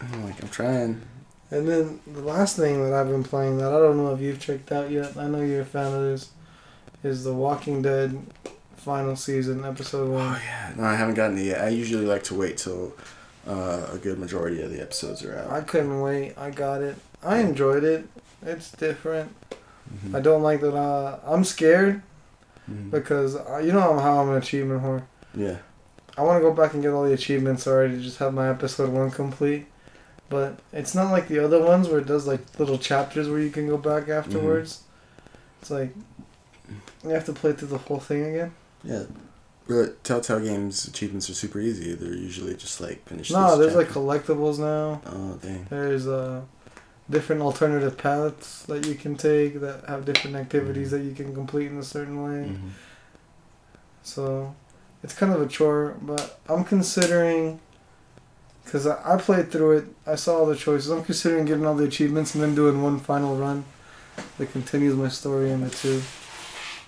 I'm like, I'm trying. And then the last thing that I've been playing that I don't know if you've checked out yet. I know you're a fan of this. Is The Walking Dead final season episode one. Oh yeah, no, I haven't gotten it yet. I usually like to wait till uh, a good majority of the episodes are out. I couldn't wait. I got it. I enjoyed it. It's different. Mhm. I don't like that. Uh, I'm scared Mhm. because uh, you know how I'm an achievement whore. Yeah. I want to go back and get all the achievements already to just have my episode one complete. But it's not like the other ones where it does like little chapters where you can go back afterwards. It's like you have to play through the whole thing again. Yeah. But Telltale Games achievements are super easy. They're usually just like finish. No, there's like collectibles now. Oh dang. There's uh different alternative paths that you can take that have different activities that you can complete in a certain way. Mhm. So it's kind of a chore, but I'm considering because I, I played through it. I saw all the choices. I'm considering getting all the achievements and then doing one final run that continues my story in the two.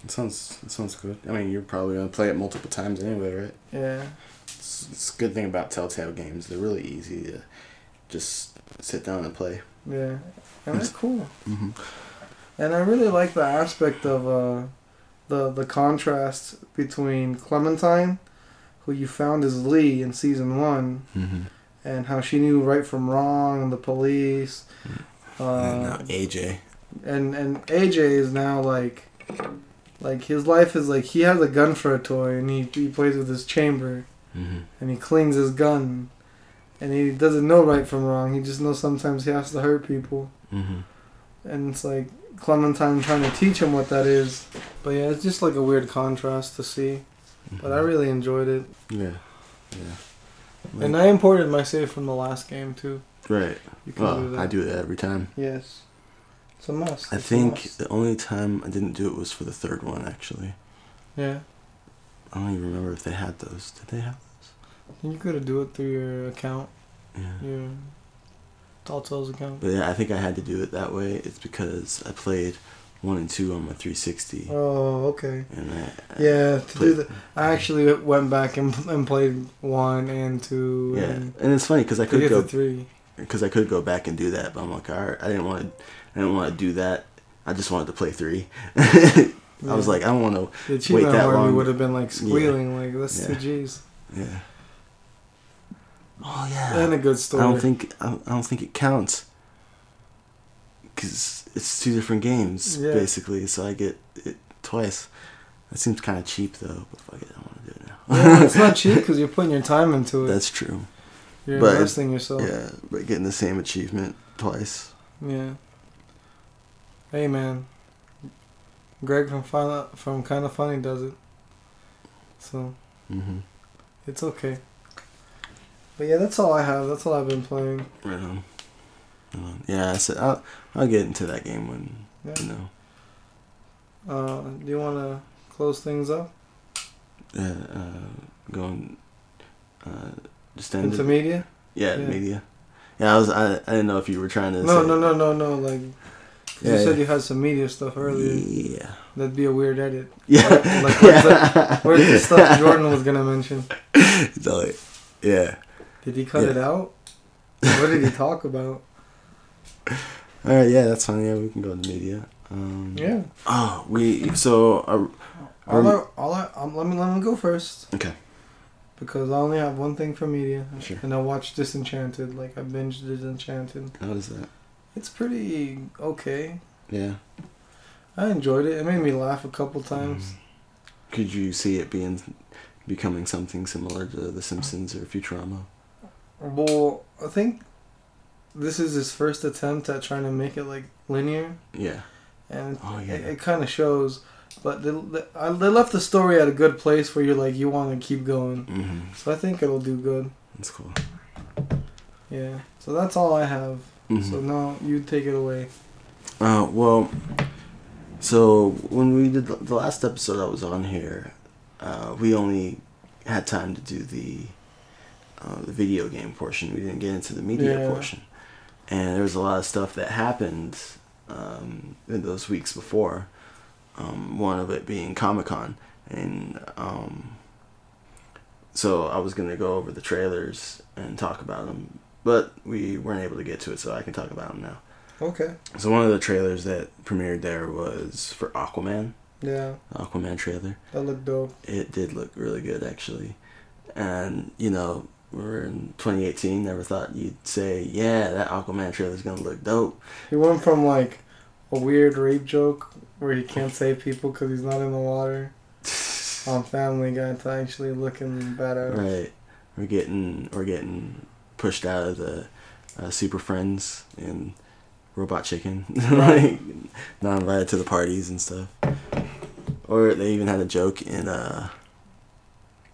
It sounds. It sounds good. I mean, you're probably gonna play it multiple times anyway, right? Yeah, It's, it's a good thing about Telltale games. They're really easy to just sit down and play. yeah, and they're cool. Mm-hmm. And I really like the aspect of uh, the the contrast between Clementine, who you found as Lee in season one, Mm-hmm. and how she knew right from wrong, and the police. Uh, and now AJ. and and AJ is now like like his life is like he has a gun for a toy and he, he plays with his chamber Mm-hmm. and he cleans his gun and he doesn't know right from wrong he just knows sometimes he has to hurt people Mm-hmm. and it's like Clementine trying to teach him what that is but yeah it's just like a weird contrast to see but I really enjoyed it Yeah. Yeah. and I imported my save from the last game too right. you can do Well, that I do that every time. yes it's a must I It's think must. the only time I didn't do it was for the third one. Actually, yeah I don't even remember if they had those. Did they have? Those? You could do it through your account Yeah. your Telltale's account But yeah, I think I had to do it that way. It's because I played one and two on my 360, Oh, okay. and I, I Yeah, to do played- the, I actually went back and, and played one and two yeah. and And it's funny because I could go three. because I could go back and do that, but I'm like, all right, I didn't want to, I didn't want to do that. I just wanted to play three. I was like, I don't want to The wait that long. would have been like squealing, like that's Yeah. two G's. Yeah. Oh yeah. And a good story. I don't think I don't, I don't think it counts because it's two different games Yeah. basically. So I get it twice. That seems kind of cheap though. But fuck it, I want to do it now. yeah, it's not cheap because you're putting your time into it. That's true. you're but- investing yourself. Yeah, but getting the same achievement twice. Yeah. Hey man, Greg from Fin- from Kind of Funny does it, so Mm-hmm. it's okay. But yeah, that's all I have. That's all I've been playing. Right on. Right on. Yeah, I said I'll I'll get into that game when Yeah. you know. Uh, do you want to close things up Uh, uh, going. Uh, just end into it. media? Yeah, Yeah. media. Yeah, I was. I, I didn't know if you were trying to. No, say, no, no, no, no. Like Yeah, you said yeah. you had some media stuff earlier. Yeah. That'd be a weird edit. Yeah. Like, where's the- Where's the stuff Jordan was gonna mention? So, like, yeah. Did he cut Yeah. it out? What did he talk about? All right. Yeah, that's fine. Yeah, we can go to media. Um, Yeah. Oh, we. So. Uh, All Um, I, all I, um, let me let me go first. Okay. Because I only have one thing for media, Sure. and I watched Disenchanted. Like I binged Disenchanted. how is that? It's pretty okay. Yeah. I enjoyed it. It made me laugh a couple times. Mm. Could you see it being becoming something similar to The Simpsons or Futurama? Well, I think this is his first attempt at trying to make it like linear, Yeah. and Oh, yeah. it, it kind of shows. But they, they, I- they left the story at a good place where you're like you want to keep going. Mm-hmm. So I think it'll do good. That's cool. Yeah. So that's all I have. Mhm. So now you take it away. Uh, well, so when we did the, the last episode I was on here, uh, we only had time to do the uh, the video game portion. We didn't get into the media Yeah. portion, and there was a lot of stuff that happened um, in those weeks before. Um, one of it being Comic Con, and um, so I was gonna go over the trailers and talk about them, but we weren't able to get to it, so I can talk about them now. Okay. So one of the trailers that premiered there was for Aquaman, Yeah, Aquaman trailer. that looked dope. It did look really good actually, and you know we're in 2018. Never thought you'd say, yeah, that Aquaman trailer is gonna look dope. He went from like a weird rape joke where he can't save people because he's not in the water on Family Guy to actually looking better. right, we're getting we're getting pushed out of the uh, Super Friends and Robot Chicken, like not invited to the parties and stuff. Or they even had a joke in uh,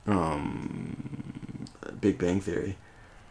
um, Big Bang Theory,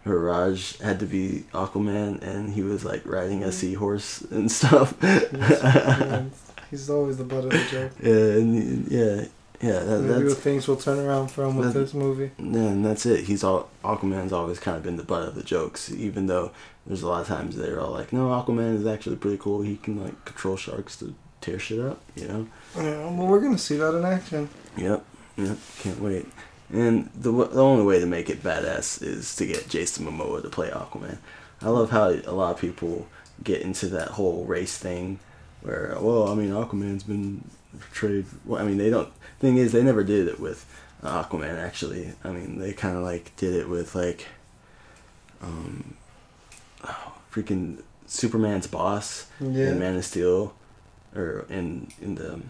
where Raj had to be Aquaman and he was like riding a seahorse and stuff. He's, he's always the butt of the joke. yeah, and, yeah, yeah. That, Maybe that's things will turn around for him with that- this movie. and that's it. He's all Aquaman's always kind of been the butt of the jokes, even though there's a lot of times they're all like, "No, Aquaman is actually pretty cool. He can like control sharks to tear shit up." You know. Yeah, well, we're gonna see that in action. Yep. Yep. Can't wait. And the the only way to make it badass is to get Jason Momoa to play Aquaman. I love how a lot of people get into that whole race thing, where well, I mean, Aquaman's been portrayed. Well, I mean, they don't. Thing is, they never did it with uh, Aquaman. Actually, I mean, they kind of like did it with like, um, oh, freaking Superman's boss Yeah. in Man of Steel, or in in the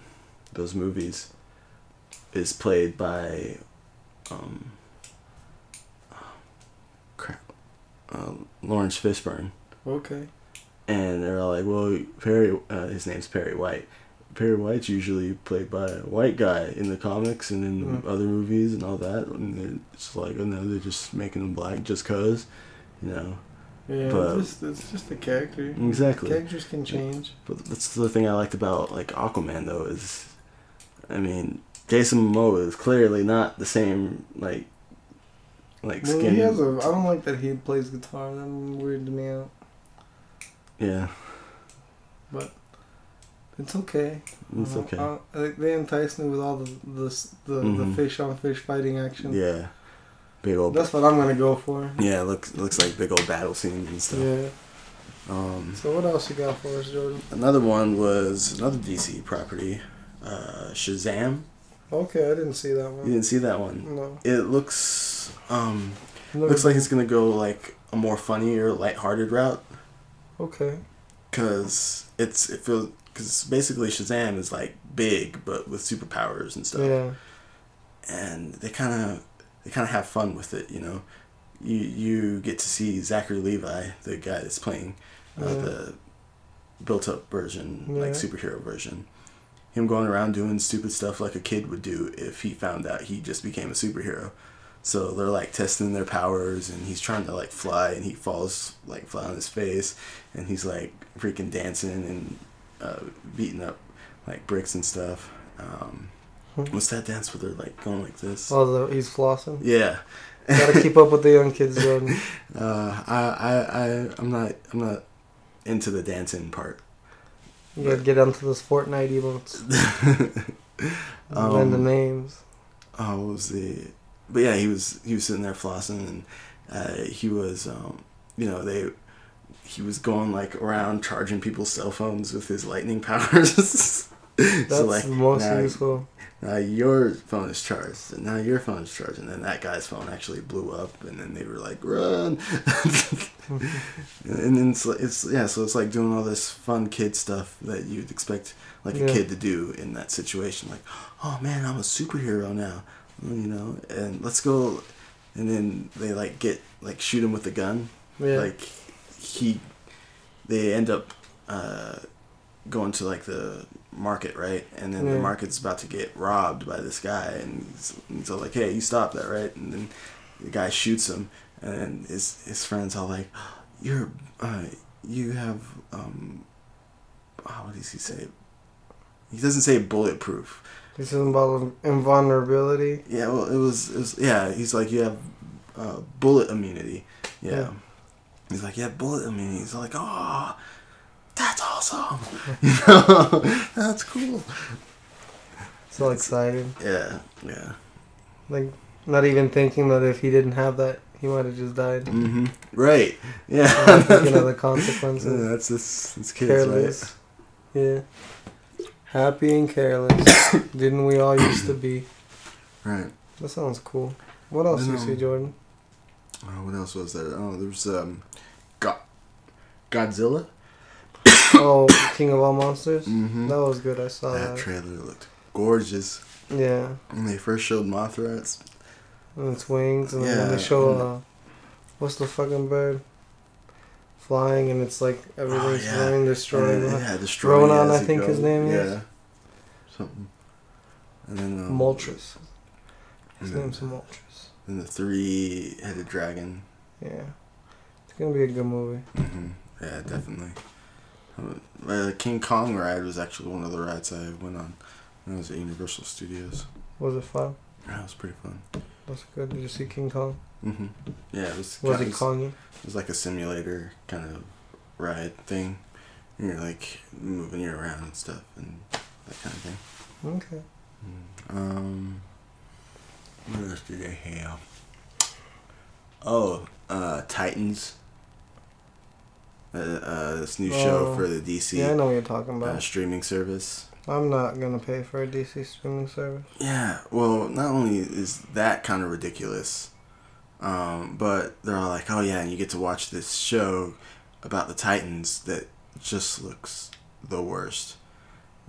those movies, is played by, um, crap, uh, Laurence Fishburne, Okay. and they're all like, "Well, Perry, uh, his name's Perry White. Perry White's usually played by a white guy in the comics and in Mhm. other movies and all that, and they're- it's like, oh no, they're just making him black just cause, you know." Yeah, But- it's, just, it's just a character. Exactly. Characters can change. But that's the thing I liked about like Aquaman though is, I mean, Jason Momoa is clearly not the same like, like Well, skin. he has a. I don't like that he plays guitar. That weirded me out. yeah, It's okay. it's okay. uh, they- they entice me with all the the the, the Mhm. fish on fish fighting action. yeah, big old. That's what I'm gonna go for. Yeah, it looks looks like big old battle scenes and stuff. Yeah. Um, So what else you got for us, Jordan? another one was another DC property, uh, Shazam. Okay, I didn't see that one. You didn't see that one. No. It looks um Never looks like it's gonna go like a more funnier, lighthearted route. Okay. Cause it's it feels because basically Shazam is like big but with superpowers and stuff. Yeah. and they kind of they kind of have fun with it. You know, you you get to see Zachary Levi, the guy that's playing uh, Yeah. the built up version, Yeah. like superhero version. Him going around doing stupid stuff like a kid would do if he found out he just became a superhero. So they're like testing their powers, and he's trying to like fly, and he falls like flat on his face, and he's like freaking dancing and uh, beating up like bricks and stuff. Um, Hmm. what's that dance where they're like going like this? Oh, the, he's flossing. Yeah. Gotta keep up with the young kids. Uh, I, I, I, I'm not, I'm not into the dancing part. You gotta get onto those Fortnite emotes. and the Um, names. Oh, what was the? But yeah, he was he was sitting there flossing, and uh, he was, um, you know, they, he was going like around charging people's cell phones with his lightning powers. That's so like the most now, useful. now your phone is charged, and now your phone is charged, and then that guy's phone actually blew up, and then they were like, run. and then it's, it's yeah, so it's like doing all this fun kid stuff that you'd expect like a kid to do in that situation. Like, oh man, I'm a superhero now, you know, and let's go. And then they like get like shoot him with a gun. Yeah. Like he, they end up uh, going to like the market, right? And then Yeah. the market's about to get robbed by this guy, and so like, hey, you stop that, right? And then the guy shoots him, and then his his friends all like, you're, uh, you have, um, oh, what does he say? He doesn't say bulletproof. This is about invulnerability. Yeah, well, it was, it was yeah. He's like, you have uh, bullet immunity. Yeah. Yeah. He's like, yeah, bullet immunity. He's like, oh, that's awesome. you know, that's cool. So excited. Yeah, yeah. Like, not even thinking that if he didn't have that, he might have just died. Mm-hmm. Right. Yeah. Not thinking of the Yeah, consequences. that's this. It's kids, Careless. Yeah. Happy and careless. Didn't we all used to be? right? Right. That sounds cool. What else you see, Jordan? Oh, what else was there? Oh, there's um, Go- Godzilla. Oh, King of All Monsters? Mm-hmm. That was good. I saw that that. trailer looked gorgeous. Yeah. When they first showed Mothra, it's And its wings, and then they show uh, what's the fucking bird flying, and it's like everything's Oh, yeah. flying, destroying. yeah, yeah, destroying Ronan, I think his name yeah. is. Something. And then um, Moltres. His then- name's Moltres. And the three-headed dragon. Yeah. It's gonna be a good movie. hmm Yeah, definitely. Uh, The King Kong ride was actually one of the rides I went on when I was at Universal Studios. Was it fun? Yeah, it was pretty fun. That's good. Did you see King Kong? hmm Yeah, it was. Was it Kongy? It was like a simulator kind of ride thing. And you're like moving you around and stuff and that kind of thing. Okay. Um, what else did they have? Oh, uh, Titans. Uh, uh, this new show Oh. for the DC Yeah, I know what you're talking uh, streaming service. I'm not gonna pay for a DC streaming service. Yeah, well, not only is that kind of ridiculous, um, but they're all like, "Oh yeah," and you get to watch this show about the Titans that just looks the worst.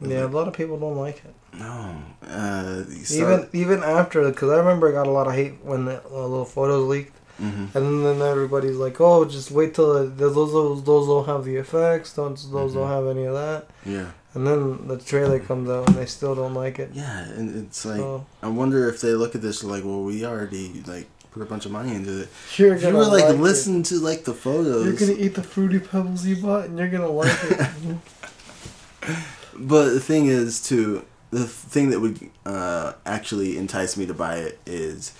Yeah, a lot of people don't like it. No, uh, you Even even after, because I remember I got a lot of hate when the uh, little photos leaked, Mhm. and then everybody's like, "Oh, just wait till the, those those those don't have the effects, don't those Mhm. don't have any of that." yeah, And then the trailer comes out and they still don't like it. yeah, and it's like so I wonder if they look at this like, well, we already like put a bunch of money into it. you're If you were like it. listen to like the photos, You're gonna eat the fruity pebbles you bought, and you're gonna like it. But the thing is, too, the thing that would uh, actually entice me to buy it is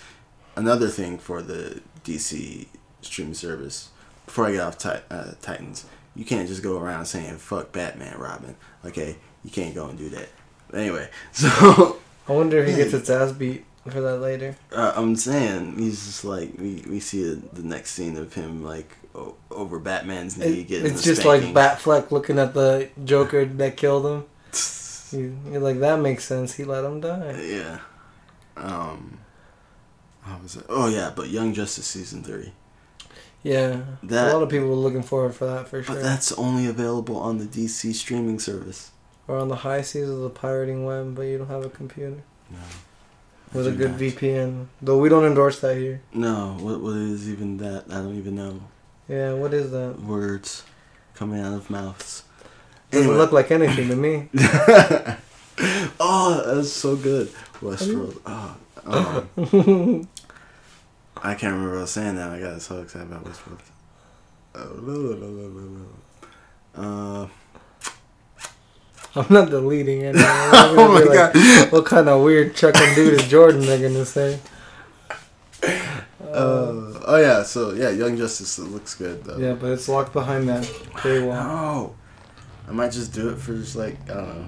another thing for the DC streaming service. Before I get off tit- uh, Titans, you can't just go around saying "fuck Batman, Robin." Okay, you can't go and do that. But anyway, so I wonder if he gets his ass beat for that later. Uh, I'm saying he's just like we we see a, the next scene of him like o- over Batman's knee getting It- getting it's just spanking. like Batfleck looking at the Joker that killed him. You- You're like that makes sense. He let him die. Yeah. Um. How was it? Oh yeah, but Young Justice season three. Yeah, That- a lot of people were looking forward for that for sure. But that's only available on the DC streaming service. or on the high seas of the pirating web, but you don't have a computer No. with a good not. VPN. Though we don't endorse that here. No. What what is even that? I don't even know. Yeah, what is that? Words coming out of mouths. Doesn't Anyway. look like anything to me. oh, that's so good. Westworld. Oh, um, I can't remember what I was saying now. I got so excited about Westworld. No, no, no, no, no, no. Uh, I'm not deleting it. oh my god. What kind of weird Chuck and Dude is Jordan they're gonna say? Uh, oh yeah, so yeah, Young Justice looks good though. yeah, but it's locked behind that paywall. Oh, I might just do it for just like I don't know.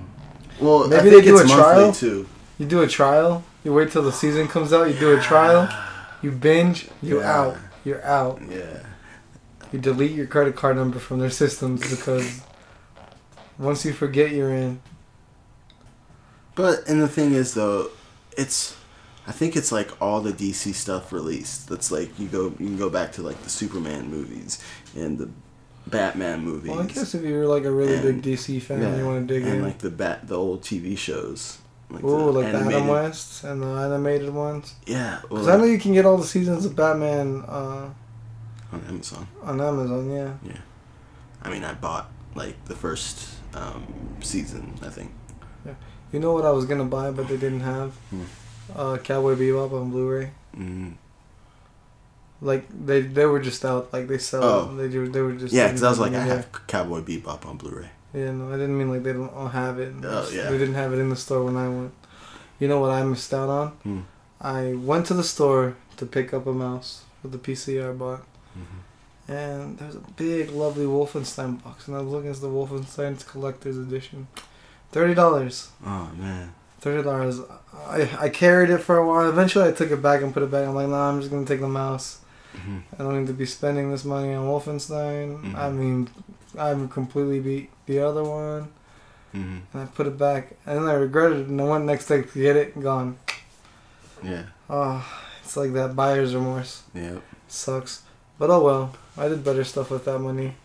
Well, Maybe they do it's a trial? too. You do a trial. You wait till the season comes out. You do a trial. You binge. You Yeah. out. You're out. Yeah. You delete your credit card number from their systems because once you forget you're in. But and the thing is though, it's I think it's like all the DC stuff released. That's like you go you can go back to like the Superman movies and the Batman movies. Well, I guess if you're like a really And- big DC fan, yeah, you want to dig and in. like the bat the old TV shows. Like Ooh, like the animated- Adam West and the animated ones. Yeah, Because I know you can get all the seasons of Batman uh, on Amazon. on Amazon. Yeah. Yeah, I mean, I bought like the first um, season. I think. Yeah, You know what I was gonna buy, but they didn't have. Hmm. Uh, Cowboy Bebop on Blu-ray. Mm. Like they they were just out. Like they sell. Oh. They they were just. Yeah, because I was like, I have Cowboy Bebop on Blu-ray. Yeah, no, I didn't mean like they don't all have it. Oh, yeah. They didn't have it in the store when I went. You know what I missed out on? Hmm. I went to the store to pick up a mouse with the PC I bought, Mm-hmm. and there's a big, lovely Wolfenstein box, and I was looking at the Wolfenstein's collector's edition. Thirty dollars. Oh man. Thirty dollars. I I carried it for a while. Eventually, I took it back and put it back. I'm like, nah, I'm just gonna take the mouse. hmm I don't need to be spending this money on Wolfenstein. Mhm. I mean, I've completely beat the other one. hmm And I put it back, and then I regretted it. And I went next day to get it, and gone. Yeah. Oh, it's like that buyer's remorse. Yep. Sucks. But oh well. I did better stuff with that money.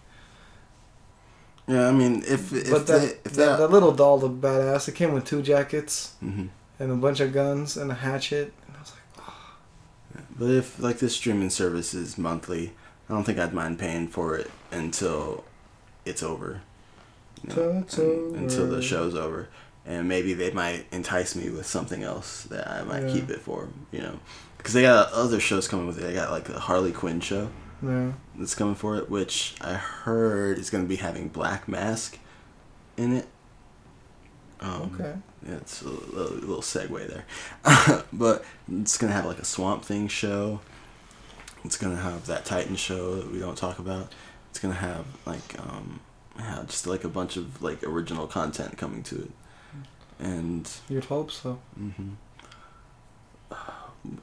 Yeah, I mean, if if but they, that, if that, that, that little doll looked badass. It came with two jackets hmm and a bunch of guns and a hatchet. And I was like, oh. but if like this streaming service is monthly, I don't think I'd mind paying for it until it's over. You it's and- Until the show's over, and maybe they might entice me with something else that I might Yeah. keep it for. You know, because they got other shows coming with it. They got like the Harley Quinn show no. that's coming for it, which I heard is going to be having Black Mask in it. Um, Okay. Yeah, it's a little, little segue there. but it's going to have like a Swamp Thing show. It's going to have that Titan show that we don't talk about. It's to have like, um, yeah, just like a bunch of like original content coming to it. And You'd hope so. Mm-hmm.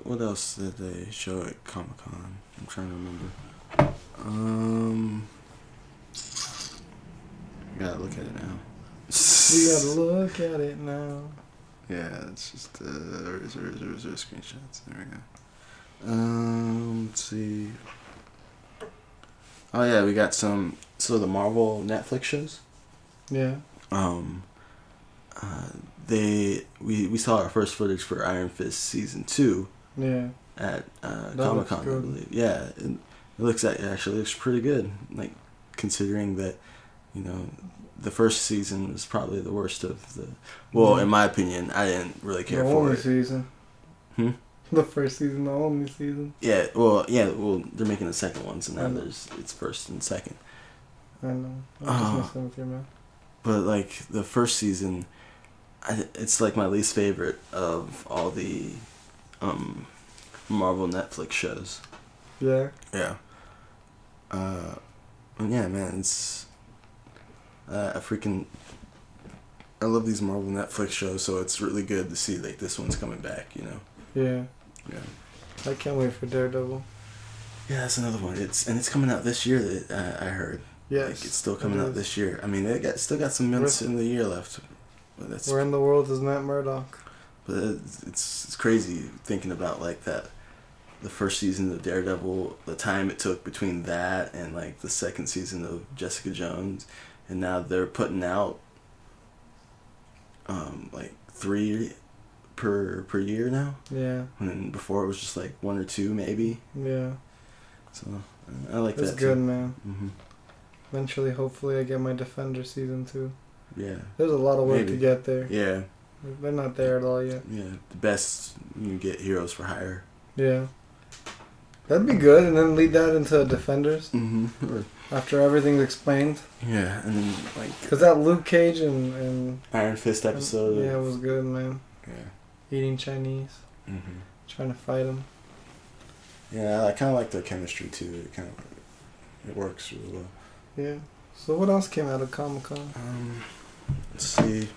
what else did they show at Comic Con? I'm trying to remember. Um, gotta look at it now. We gotta look at it now. Yeah, it's just uh, where's, where's, where's, where's screenshots? There we go. Um, let's see. Oh yeah, we got some. So the Marvel Netflix shows. Yeah. Um, uh, they we we saw our first footage for Iron Fist season two Yeah. at uh, Comic Con, I believe. Yeah, it, it looks it actually looks pretty good. Like considering that, you know, the first season was probably the worst of the. Well, Mhm. in my opinion, I didn't really care the for it. season. Hmm? The first season, the only season. Yeah, well, yeah, well, they're making the second one, so now there's it's first and second. I know. I'm just messing with your man. But like the first season, I, it's like my least favorite of all the um, Marvel Netflix shows. Yeah. Yeah. Uh, yeah, man, it's uh, I freaking I love these Marvel Netflix shows, so it's really good to see like this one's coming back. You know. Yeah. Yeah. I can't wait for Daredevil. Yeah, that's another one. It's and it's coming out this year. That uh, I heard. Yes. Like, it's still coming it out this year. I mean, they got still got some months in the year left. But that's Where in the world is Matt Murdock? but it's, it's it's crazy thinking about like that. The first season of Daredevil, the time it took between that and like the second season of Jessica Jones, and now they're putting out um like three per per year now. Yeah. And before it was just like one or two maybe. Yeah. So I like that. It's that good, too. man. hmm Eventually, hopefully, I get my Defender season two. Yeah. There's a lot of work Maybe. to get there. Yeah. They're not there at all yet. Yeah. The best you can get heroes for hire. Yeah. That'd be good, and then lead that into Defenders Mm-hmm. after everything's explained. Yeah, and then like Cause that Luke Cage and and Iron Fist episode. yeah, it was good, man. Yeah. Eating Chinese, Mm-hmm. trying to fight them. Yeah, I kind of like the chemistry too. It kind of it works really well. Yeah. So what else came out of Comic Con? Um, let's see.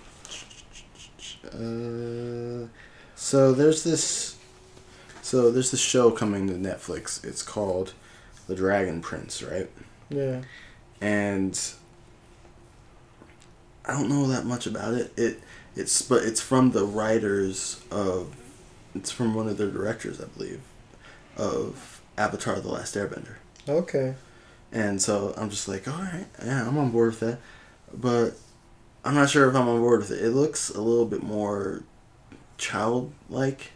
Uh, so there's this. So there's this show coming to Netflix. It's called The Dragon Prince, right? Yeah. and I don't know that much about it. It it's but it's from the writers of it's from one of their directors, I believe, of Avatar: The Last Airbender. Okay. And so I'm just like, all right, yeah, I'm on board with that, but I'm not sure if I'm on board with it. It looks a little bit more childlike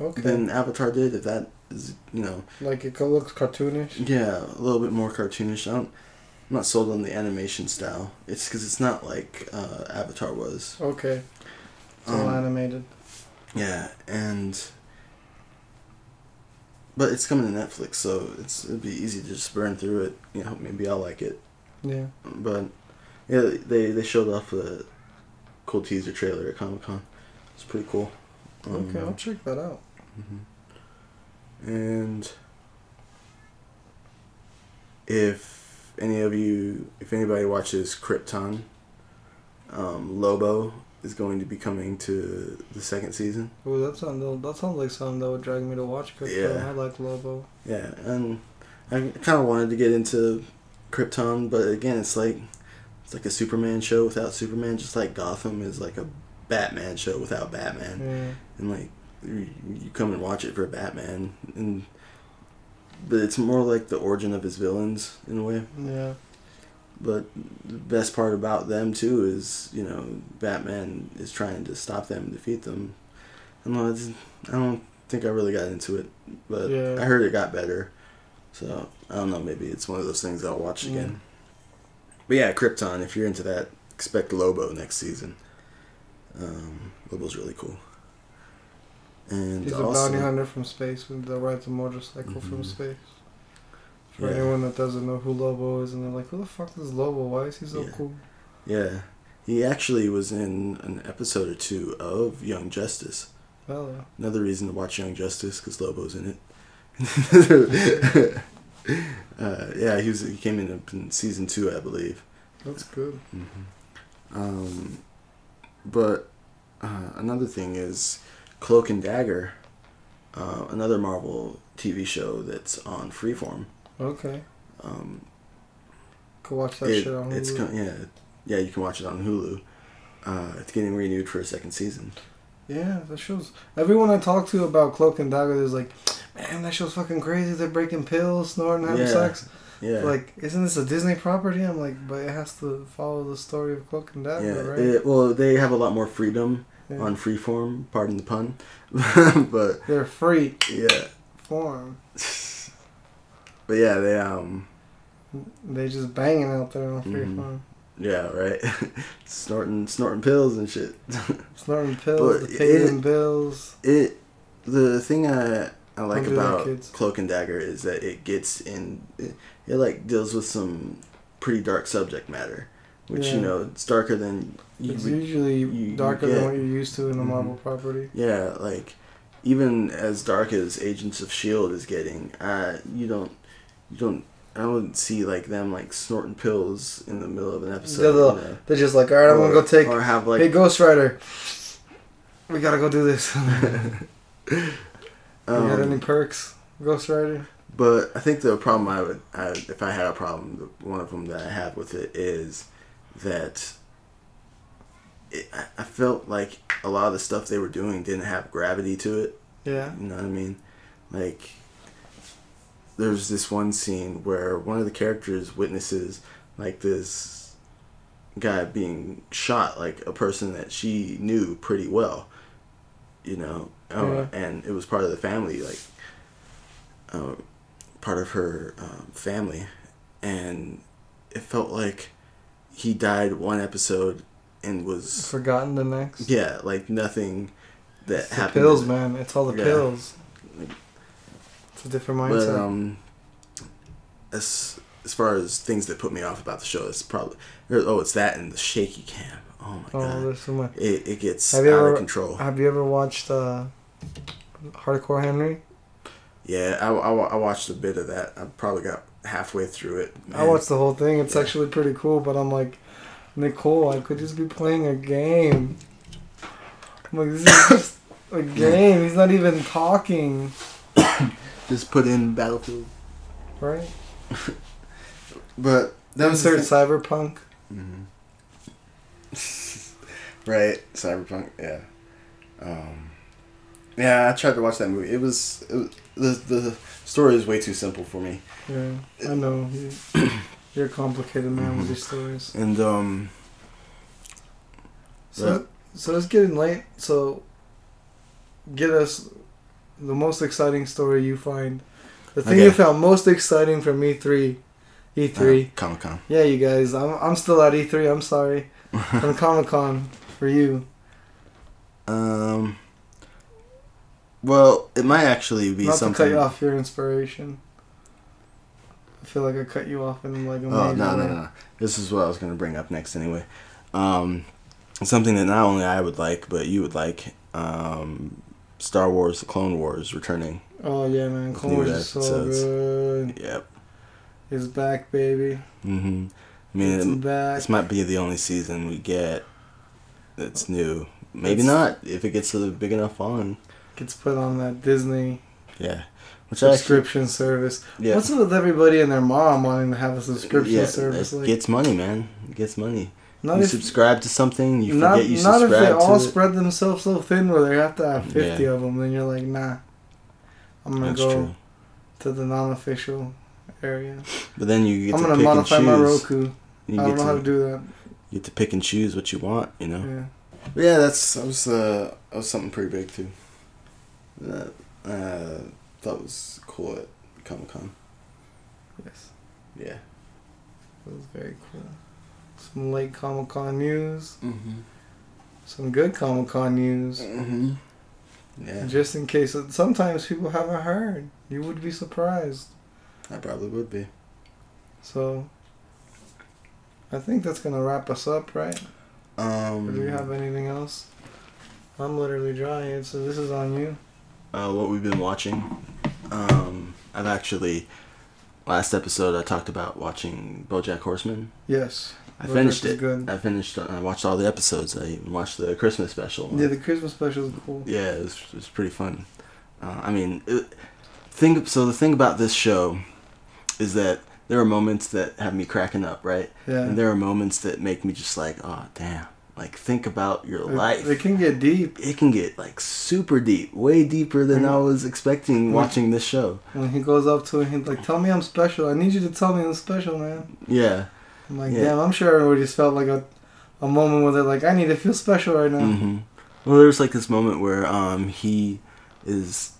Okay. than Avatar did. If that is, you know, like it looks cartoonish. Yeah, a little bit more cartoonish. I don't, I'm not sold on the animation style. It's because it's not like uh, Avatar was. Okay. It's all Um, animated. Yeah, and but it's coming to Netflix, so it's it'd be easy to just burn through it. You know, maybe I'll like it. Yeah. But yeah, they they showed off a cool teaser trailer at Comic Con. It's pretty cool. Um, Okay, I'll check that out. Mhm. And if any of you, if anybody watches Krypton, um, Lobo is going to be coming to the second season. Oh, that sounds that sounds like something that would drag me to watch. Krypton. Yeah. I like Lobo. Yeah, and I kind of wanted to get into Krypton, but again, it's like it's like a Superman show without Superman, just like Gotham is like a Batman show without Batman. Yeah. and like you you come and watch it for Batman, and but it's more like the origin of his villains in a way. Yeah. But the best part about them too is you know Batman is trying to stop them and defeat them. I don't know. It's, I don't think I really got into it, but Yeah. I heard it got better. So I don't know. Maybe it's one of those things I'll watch again. But yeah, Krypton. If you're into that, expect Lobo next season. Um, Lobo's really cool. And He's a bounty hunter from space with that rides a motorcycle from Mhm. space. For Yeah. anyone that doesn't know who Lobo is, and they're like, "Who the fuck is Lobo? Why is he so Yeah. cool?" Yeah, he actually was in an episode or two of Young Justice. Hell yeah. Another reason to watch Young Justice because Lobo's in it. uh, yeah, he was. He came in in season two, I believe. That's good. Mm-hmm. Um, but uh, another thing is Cloak and Dagger, uh, another Marvel TV show that's on Freeform. Okay. Um, Could watch that it- shit on it's Hulu. co- yeah, yeah. You can watch it on Hulu. Uh, it's getting renewed for a second season. Yeah, that show's. Everyone I talk to about Cloak and Dagger is like, man, that show's fucking crazy. They're breaking pills, snorting, having Yeah. sex. Yeah, Like, isn't this a Disney property? I'm like, but it has to follow the story of Cloak and Dagger, yeah. right? It, well, they have a lot more freedom Yeah. on Freeform. Pardon the pun, but They're free yeah, form. but yeah, they um, They just banging out there on free Mhm. form. yeah, right, snorting snorting pills and shit. Snorting pills, But the it- bills. It the thing I I like Don't about kids. Cloak and Dagger is that it gets in it, it like deals with some pretty dark subject matter, which you know it's darker than you It's would- usually you- you darker get- than what you're used to in a Mhm. Marvel property. yeah like even as dark as Agents of Shield is getting, uh you don't you don't I wouldn't see like them like snorting pills in the middle of an episode. They're the- you know? They're just like, all right, I'm gonna go take. or have like hey, Ghost Rider, we gotta go do this. you got any perks, Ghost Rider? But I think the problem I would, I, if I had a problem, the- one of them that I have with it is that it, I, felt like a lot of the stuff they were doing didn't have gravity to it. Yeah. You know what I mean? Like, there's this one scene where one of the characters witnesses like this guy being shot, like a person that she knew pretty well. You know, uh, Yeah. and it was part of the family, like, uh, part of her um, family, and it felt like he died one episode and was Forgotten the next. yeah, like nothing that It's the happened. pills, man. It's all the Yeah. pills. It's a different But mindset. um, as as far as things that put me off about the show, it's probably oh, it's that and the shaky cam. Oh my oh, god, there's so much. it it gets Have out ever- of control. Have you ever watched uh, Hardcore Henry? yeah, I, I, I watched a bit of that. I probably got halfway through it. I watched the whole thing. It's Yeah. actually pretty cool, but I'm like, Nicole, I could just be playing a game. I'm like, this is just a game. He's not even talking, just put in Battlefield, right? but that was Insert thing- cyberpunk. Mhm. right, Cyberpunk. Yeah. Um, yeah, I tried to watch that movie. It was, it was the the story is way too simple for me. Yeah, I know. You, you're a complicated man with your stories. And um, So, so it's getting late. So, get us the most exciting story you find. The thing you found most exciting from E E3. E3. Comic Con. Yeah, you guys. I'm, I'm still at E3. I'm sorry. From Comic Con for you. Um. Well, it might actually be Not to something. cut you off your inspiration. I feel like I cut you off in like a Oh major no no way. no! This is what I was gonna bring up next anyway. Um, something that not only I would like, but you would like. Um, Star Wars: The Clone Wars returning. Oh yeah, man. Clone Wars is so episodes. good. Yep. It's back, baby. Mm-hmm. I mean, it- this might be the only season we get that's new. Maybe It's- not if it gets a big enough on. Gets put on that Disney Yeah. Which I actually, subscription service. yeah. What's with everybody and their mom wanting to have a subscription yeah, service? It Like, gets money, man. It gets money. not you if subscribe to something, you not, forget you not if they all it. spread themselves so thin where they have to have fifty Yeah. of them. Then you're like, nah. I'm gonna go true. to the non-official area. But then you get I'm to gonna pick and modify my Roku. You I get don't know to, how to do that. you get to pick and choose what you want, you know. Yeah. But yeah, that's that was uh that was something pretty big too. That uh thought was cool at Comic Con. Yes. Yeah. It was very cool. Some late Comic Con news. Mm-hmm. Some good Comic Con news. Mm-hmm. Yeah. Just in case, sometimes people haven't heard. You would be surprised. I probably would be. So, I think that's gonna wrap us up, right? Um Or do you have anything else? I'm literally dry, so this is on you. Uh, what we've been watching. Um I've actually last episode I talked about watching BoJack Horseman. Yes. I BoJack finished it. good. I finished. I watched all the episodes. I even watched the Christmas special. Yeah, the Christmas special is cool. Yeah, it was, it was pretty fun. Uh, I mean, it, thing. So the thing about this show is that there are moments that have me cracking up, right? Yeah. And there are moments that make me just like, oh damn! Like think about your It- life. It can get deep it can get like super deep, way deeper than Mhm. I was expecting watching this show. when he goes up to him, He's like, "Tell me I'm special. I need you to tell me I'm special, man." Yeah. I'm like, Yeah. "Damn, I'm sure everybody just felt like a, a moment where they're like, I need to feel special right now." hmm Well, there's like this moment where um he is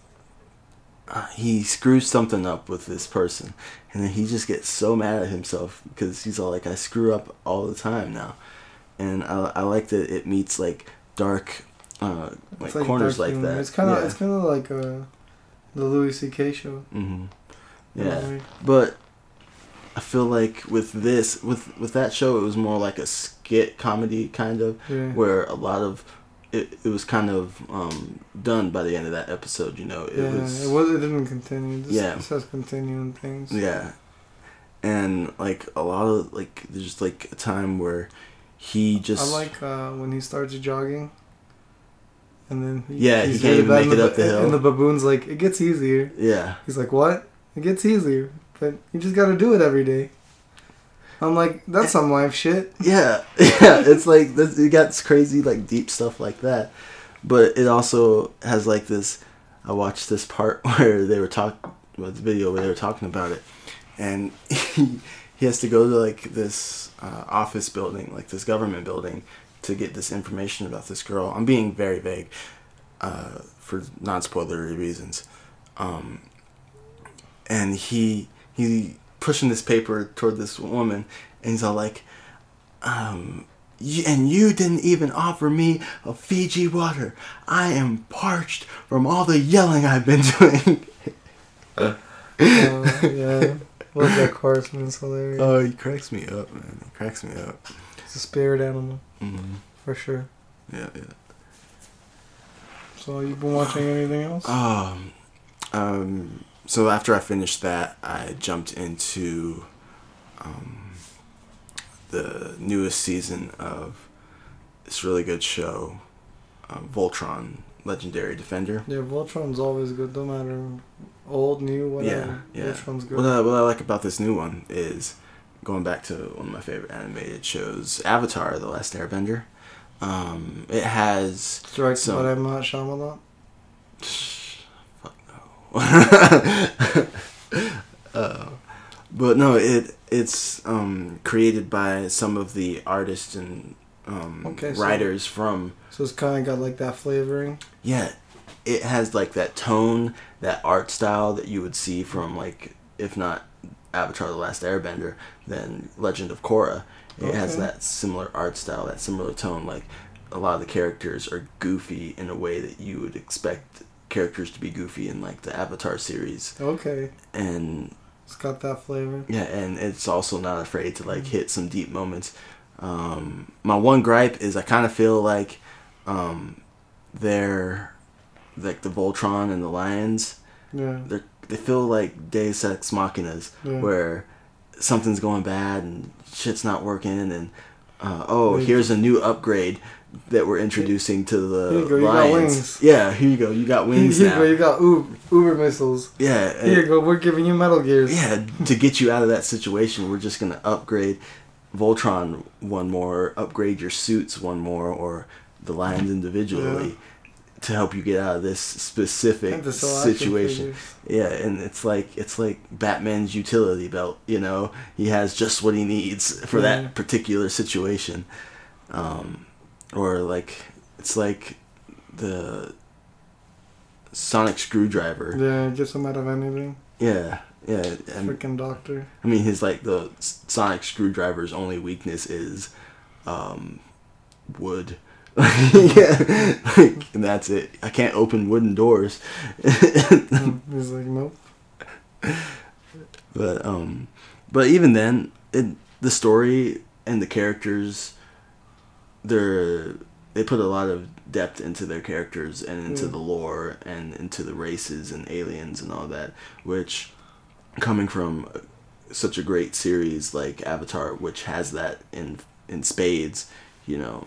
uh, he screws something up with this person, and then he just gets so mad at himself because he's all like, "I screw up all the time now," and I I like that it meets like dark uh like, It's corners dark like humor. that. It's kind of yeah. it's kind of like uh, the Louis C.K. show. hmm Yeah. But I feel like with this, with with that show, it was more like a skit comedy kind of, Yeah. where a lot of it, it was kind of um, done by the end of that episode. You know, it yeah, was it was. It didn't continue. This, Yeah. this has continuing things. yeah, and like a lot of like there's like a time where he just I like uh, when he starts jogging. and then he, Yeah, he can't even make it the, up the hill. And the baboon's like, it gets easier. Yeah. He's like, what? It gets easier, but you just got to do it every day. I'm like, that's some life shit. Yeah, yeah. It's like this, it got crazy, like deep stuff like that, but it also has like this. I watched this part where they were talking, well, the video where they were talking about it, and he, he has to go to like this uh, office building, like this government building, to get this information about this girl. I'm being very vague, uh, for non-spoilery reasons, um, and he he pushing this paper toward this woman, and he's all like, um, and you didn't even offer me a Fiji water. I am parched from all the yelling I've been doing. Uh, yeah. Love that Carson. It's hilarious. oh, he cracks me up, man. He cracks me up. it's a spirit animal, hmm for sure. Yeah, yeah. So, you've been watching anything else? Um, um, so after I finished that, I jumped into um, the newest season of this really good show, uh, Voltron, Legendary Defender. yeah, Voltron's always good, no matter old, new, whatever. Yeah, yeah. Voltron's good. What I, what I like about this new one is going back to one of my favorite animated shows, Avatar: The Last Airbender. Um, it has Directed so- by M. Night Shyamalan. Fuck no. uh, but no, it it's um, created by some of the artists and um, Okay, so- writers from So it's kind of got like that flavoring. yeah. It has like that tone, that art style that you would see from like if not Avatar: The Last Airbender, then Legend of Korra. It has that similar art style, that similar tone. Like a lot of the characters are goofy in a way that you would expect characters to be goofy in like the Avatar series, Okay. and It's got that flavor. yeah, and it's also not afraid to like hit some deep moments. Um, my one gripe is I kind of feel like um, they're like the Voltron and the Lions. Yeah. They they feel like Deus Ex Machinas, Yeah. where something's going bad and shit's not working, and uh, oh, They- here's a new upgrade that we're introducing to the go, Lions. Yeah, here you go, you got wings Here you now. go, you got Uber, Uber missiles. yeah, Here you go, we're giving you Metal Gears. yeah, to get you out of that situation, we're just gonna upgrade Voltron one more, upgrade your suits one more, or the lions individually to help you get out of this specific And to sell action situation. Yeah, and it's like it's like Batman's utility belt. You know, he has just what he needs for Yeah. that particular situation. Um, or like it's like the sonic screwdriver. Yeah, gets them out of anything. Yeah, yeah. And Freaking doctor. I mean, his like the sonic screwdriver's only weakness is um, wood. yeah, like, and that's it. I can't open wooden doors. He's like, nope. but um, but even then, it, the story and the characters, they're they put a lot of depth into their characters and into Yeah. the lore and into the races and aliens and all that, which coming from such a great series like Avatar, which has that in in spades, you know.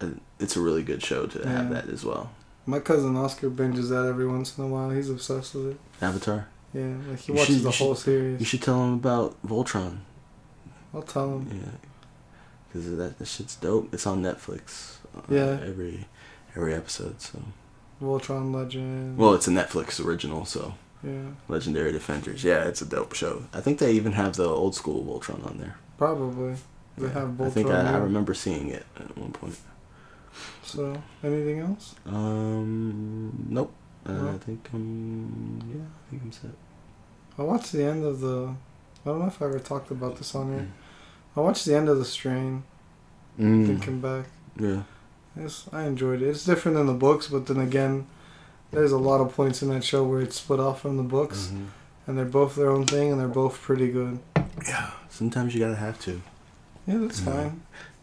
Uh, It's a really good show to have that as well. My cousin Oscar binges that every once in a while. He's obsessed with it. Avatar. Yeah, like he You watches should- the whole should- whole You should tell him about Voltron. I'll tell him. Yeah, because that, that shit's dope. It's on Netflix. Uh, Yeah. Every every episode. So Voltron Legend. well, it's a Netflix original. So yeah, Legendary Defenders. Yeah, it's a dope show. I think they even have the old school Voltron on there. probably. They Yeah, have I think I, I remember seeing it at one point. So, anything else? Um, nope. Uh, No? I think um, yeah, I think I'm set. I watched the end of the. I don't know if I ever talked about this on Mm. here. I watched the end of the Strain. Mm, Thinking back, yeah. yes, I enjoyed it. It's different than the books, but then again, there's a lot of points in that show where it's split off from the books, Mhm. and they're both their own thing, and they're both pretty good. Yeah. Sometimes you gotta have to. Yeah, that's fine.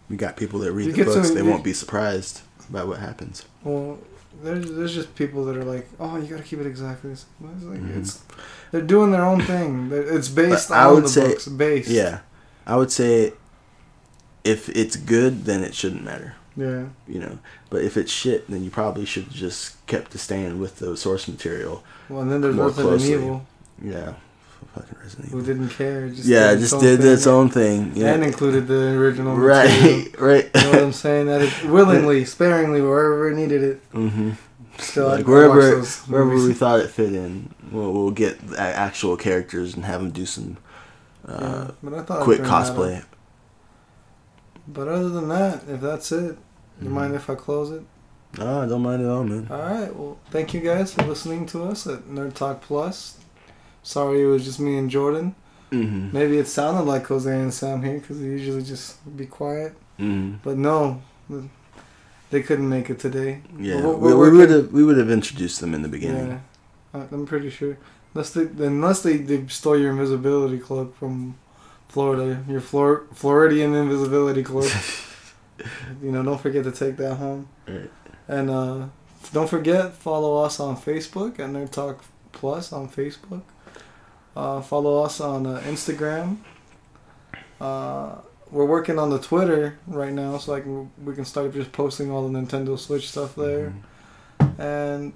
We got people that read You the books. they you- won't be surprised by what happens. Well, there's there's just people that are like, oh, you gotta keep it exactly. the same." It's like Mhm. it's they're doing their own thing. It's based I on would the say- books. Based. Yeah, I would say if it's good, then it shouldn't matter. Yeah. You know, but if it's shit, then you probably should just kept the stand with the source material. Well, and then there's More closely. Evil, Yeah, fucking Resident who didn't care. Just yeah, did just did thing its own thing. Yeah, and included the original. material. right, right. You know what I'm saying? That it willingly, sparingly, wherever it needed it. Mm-hmm. Still, Like wherever wherever movies. we thought it fit in, we'll, we'll get actual characters and have them do some uh, Yeah, but I thought quick cosplay. But other than that, if that's it, you Mhm. mind if I close it? No, I don't mind at all, man. All right. Well, thank you guys for listening to us at Nerd Talk Plus. Sorry it was just me and Jordan. hmm Maybe it sounded like Jose and Sam here because they usually just be quiet. hmm But no, they couldn't make it today. Yeah, We're- we, we're we would have we would have introduced them in the beginning. Yeah, I'm pretty sure. Unless they, unless they, they stole your invisibility cloak from Florida, your Flor- Floridian invisibility cloak. you know, don't forget to take that home. Right. And uh, don't forget, follow us on Facebook at Nerd Talk Plus on Facebook. Uh, follow us on uh, Instagram. Uh, we're working on the Twitter right now, so like we can start just posting all the Nintendo Switch stuff there. And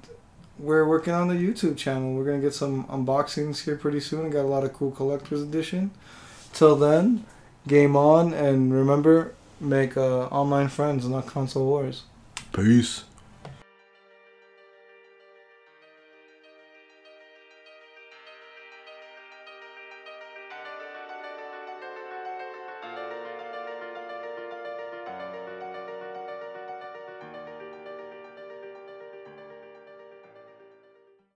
we're working on the YouTube channel. We're gonna get some unboxings here pretty soon. I got a lot of cool collector's edition. Till then, game on, and remember, make uh, online friends, not console wars. Peace.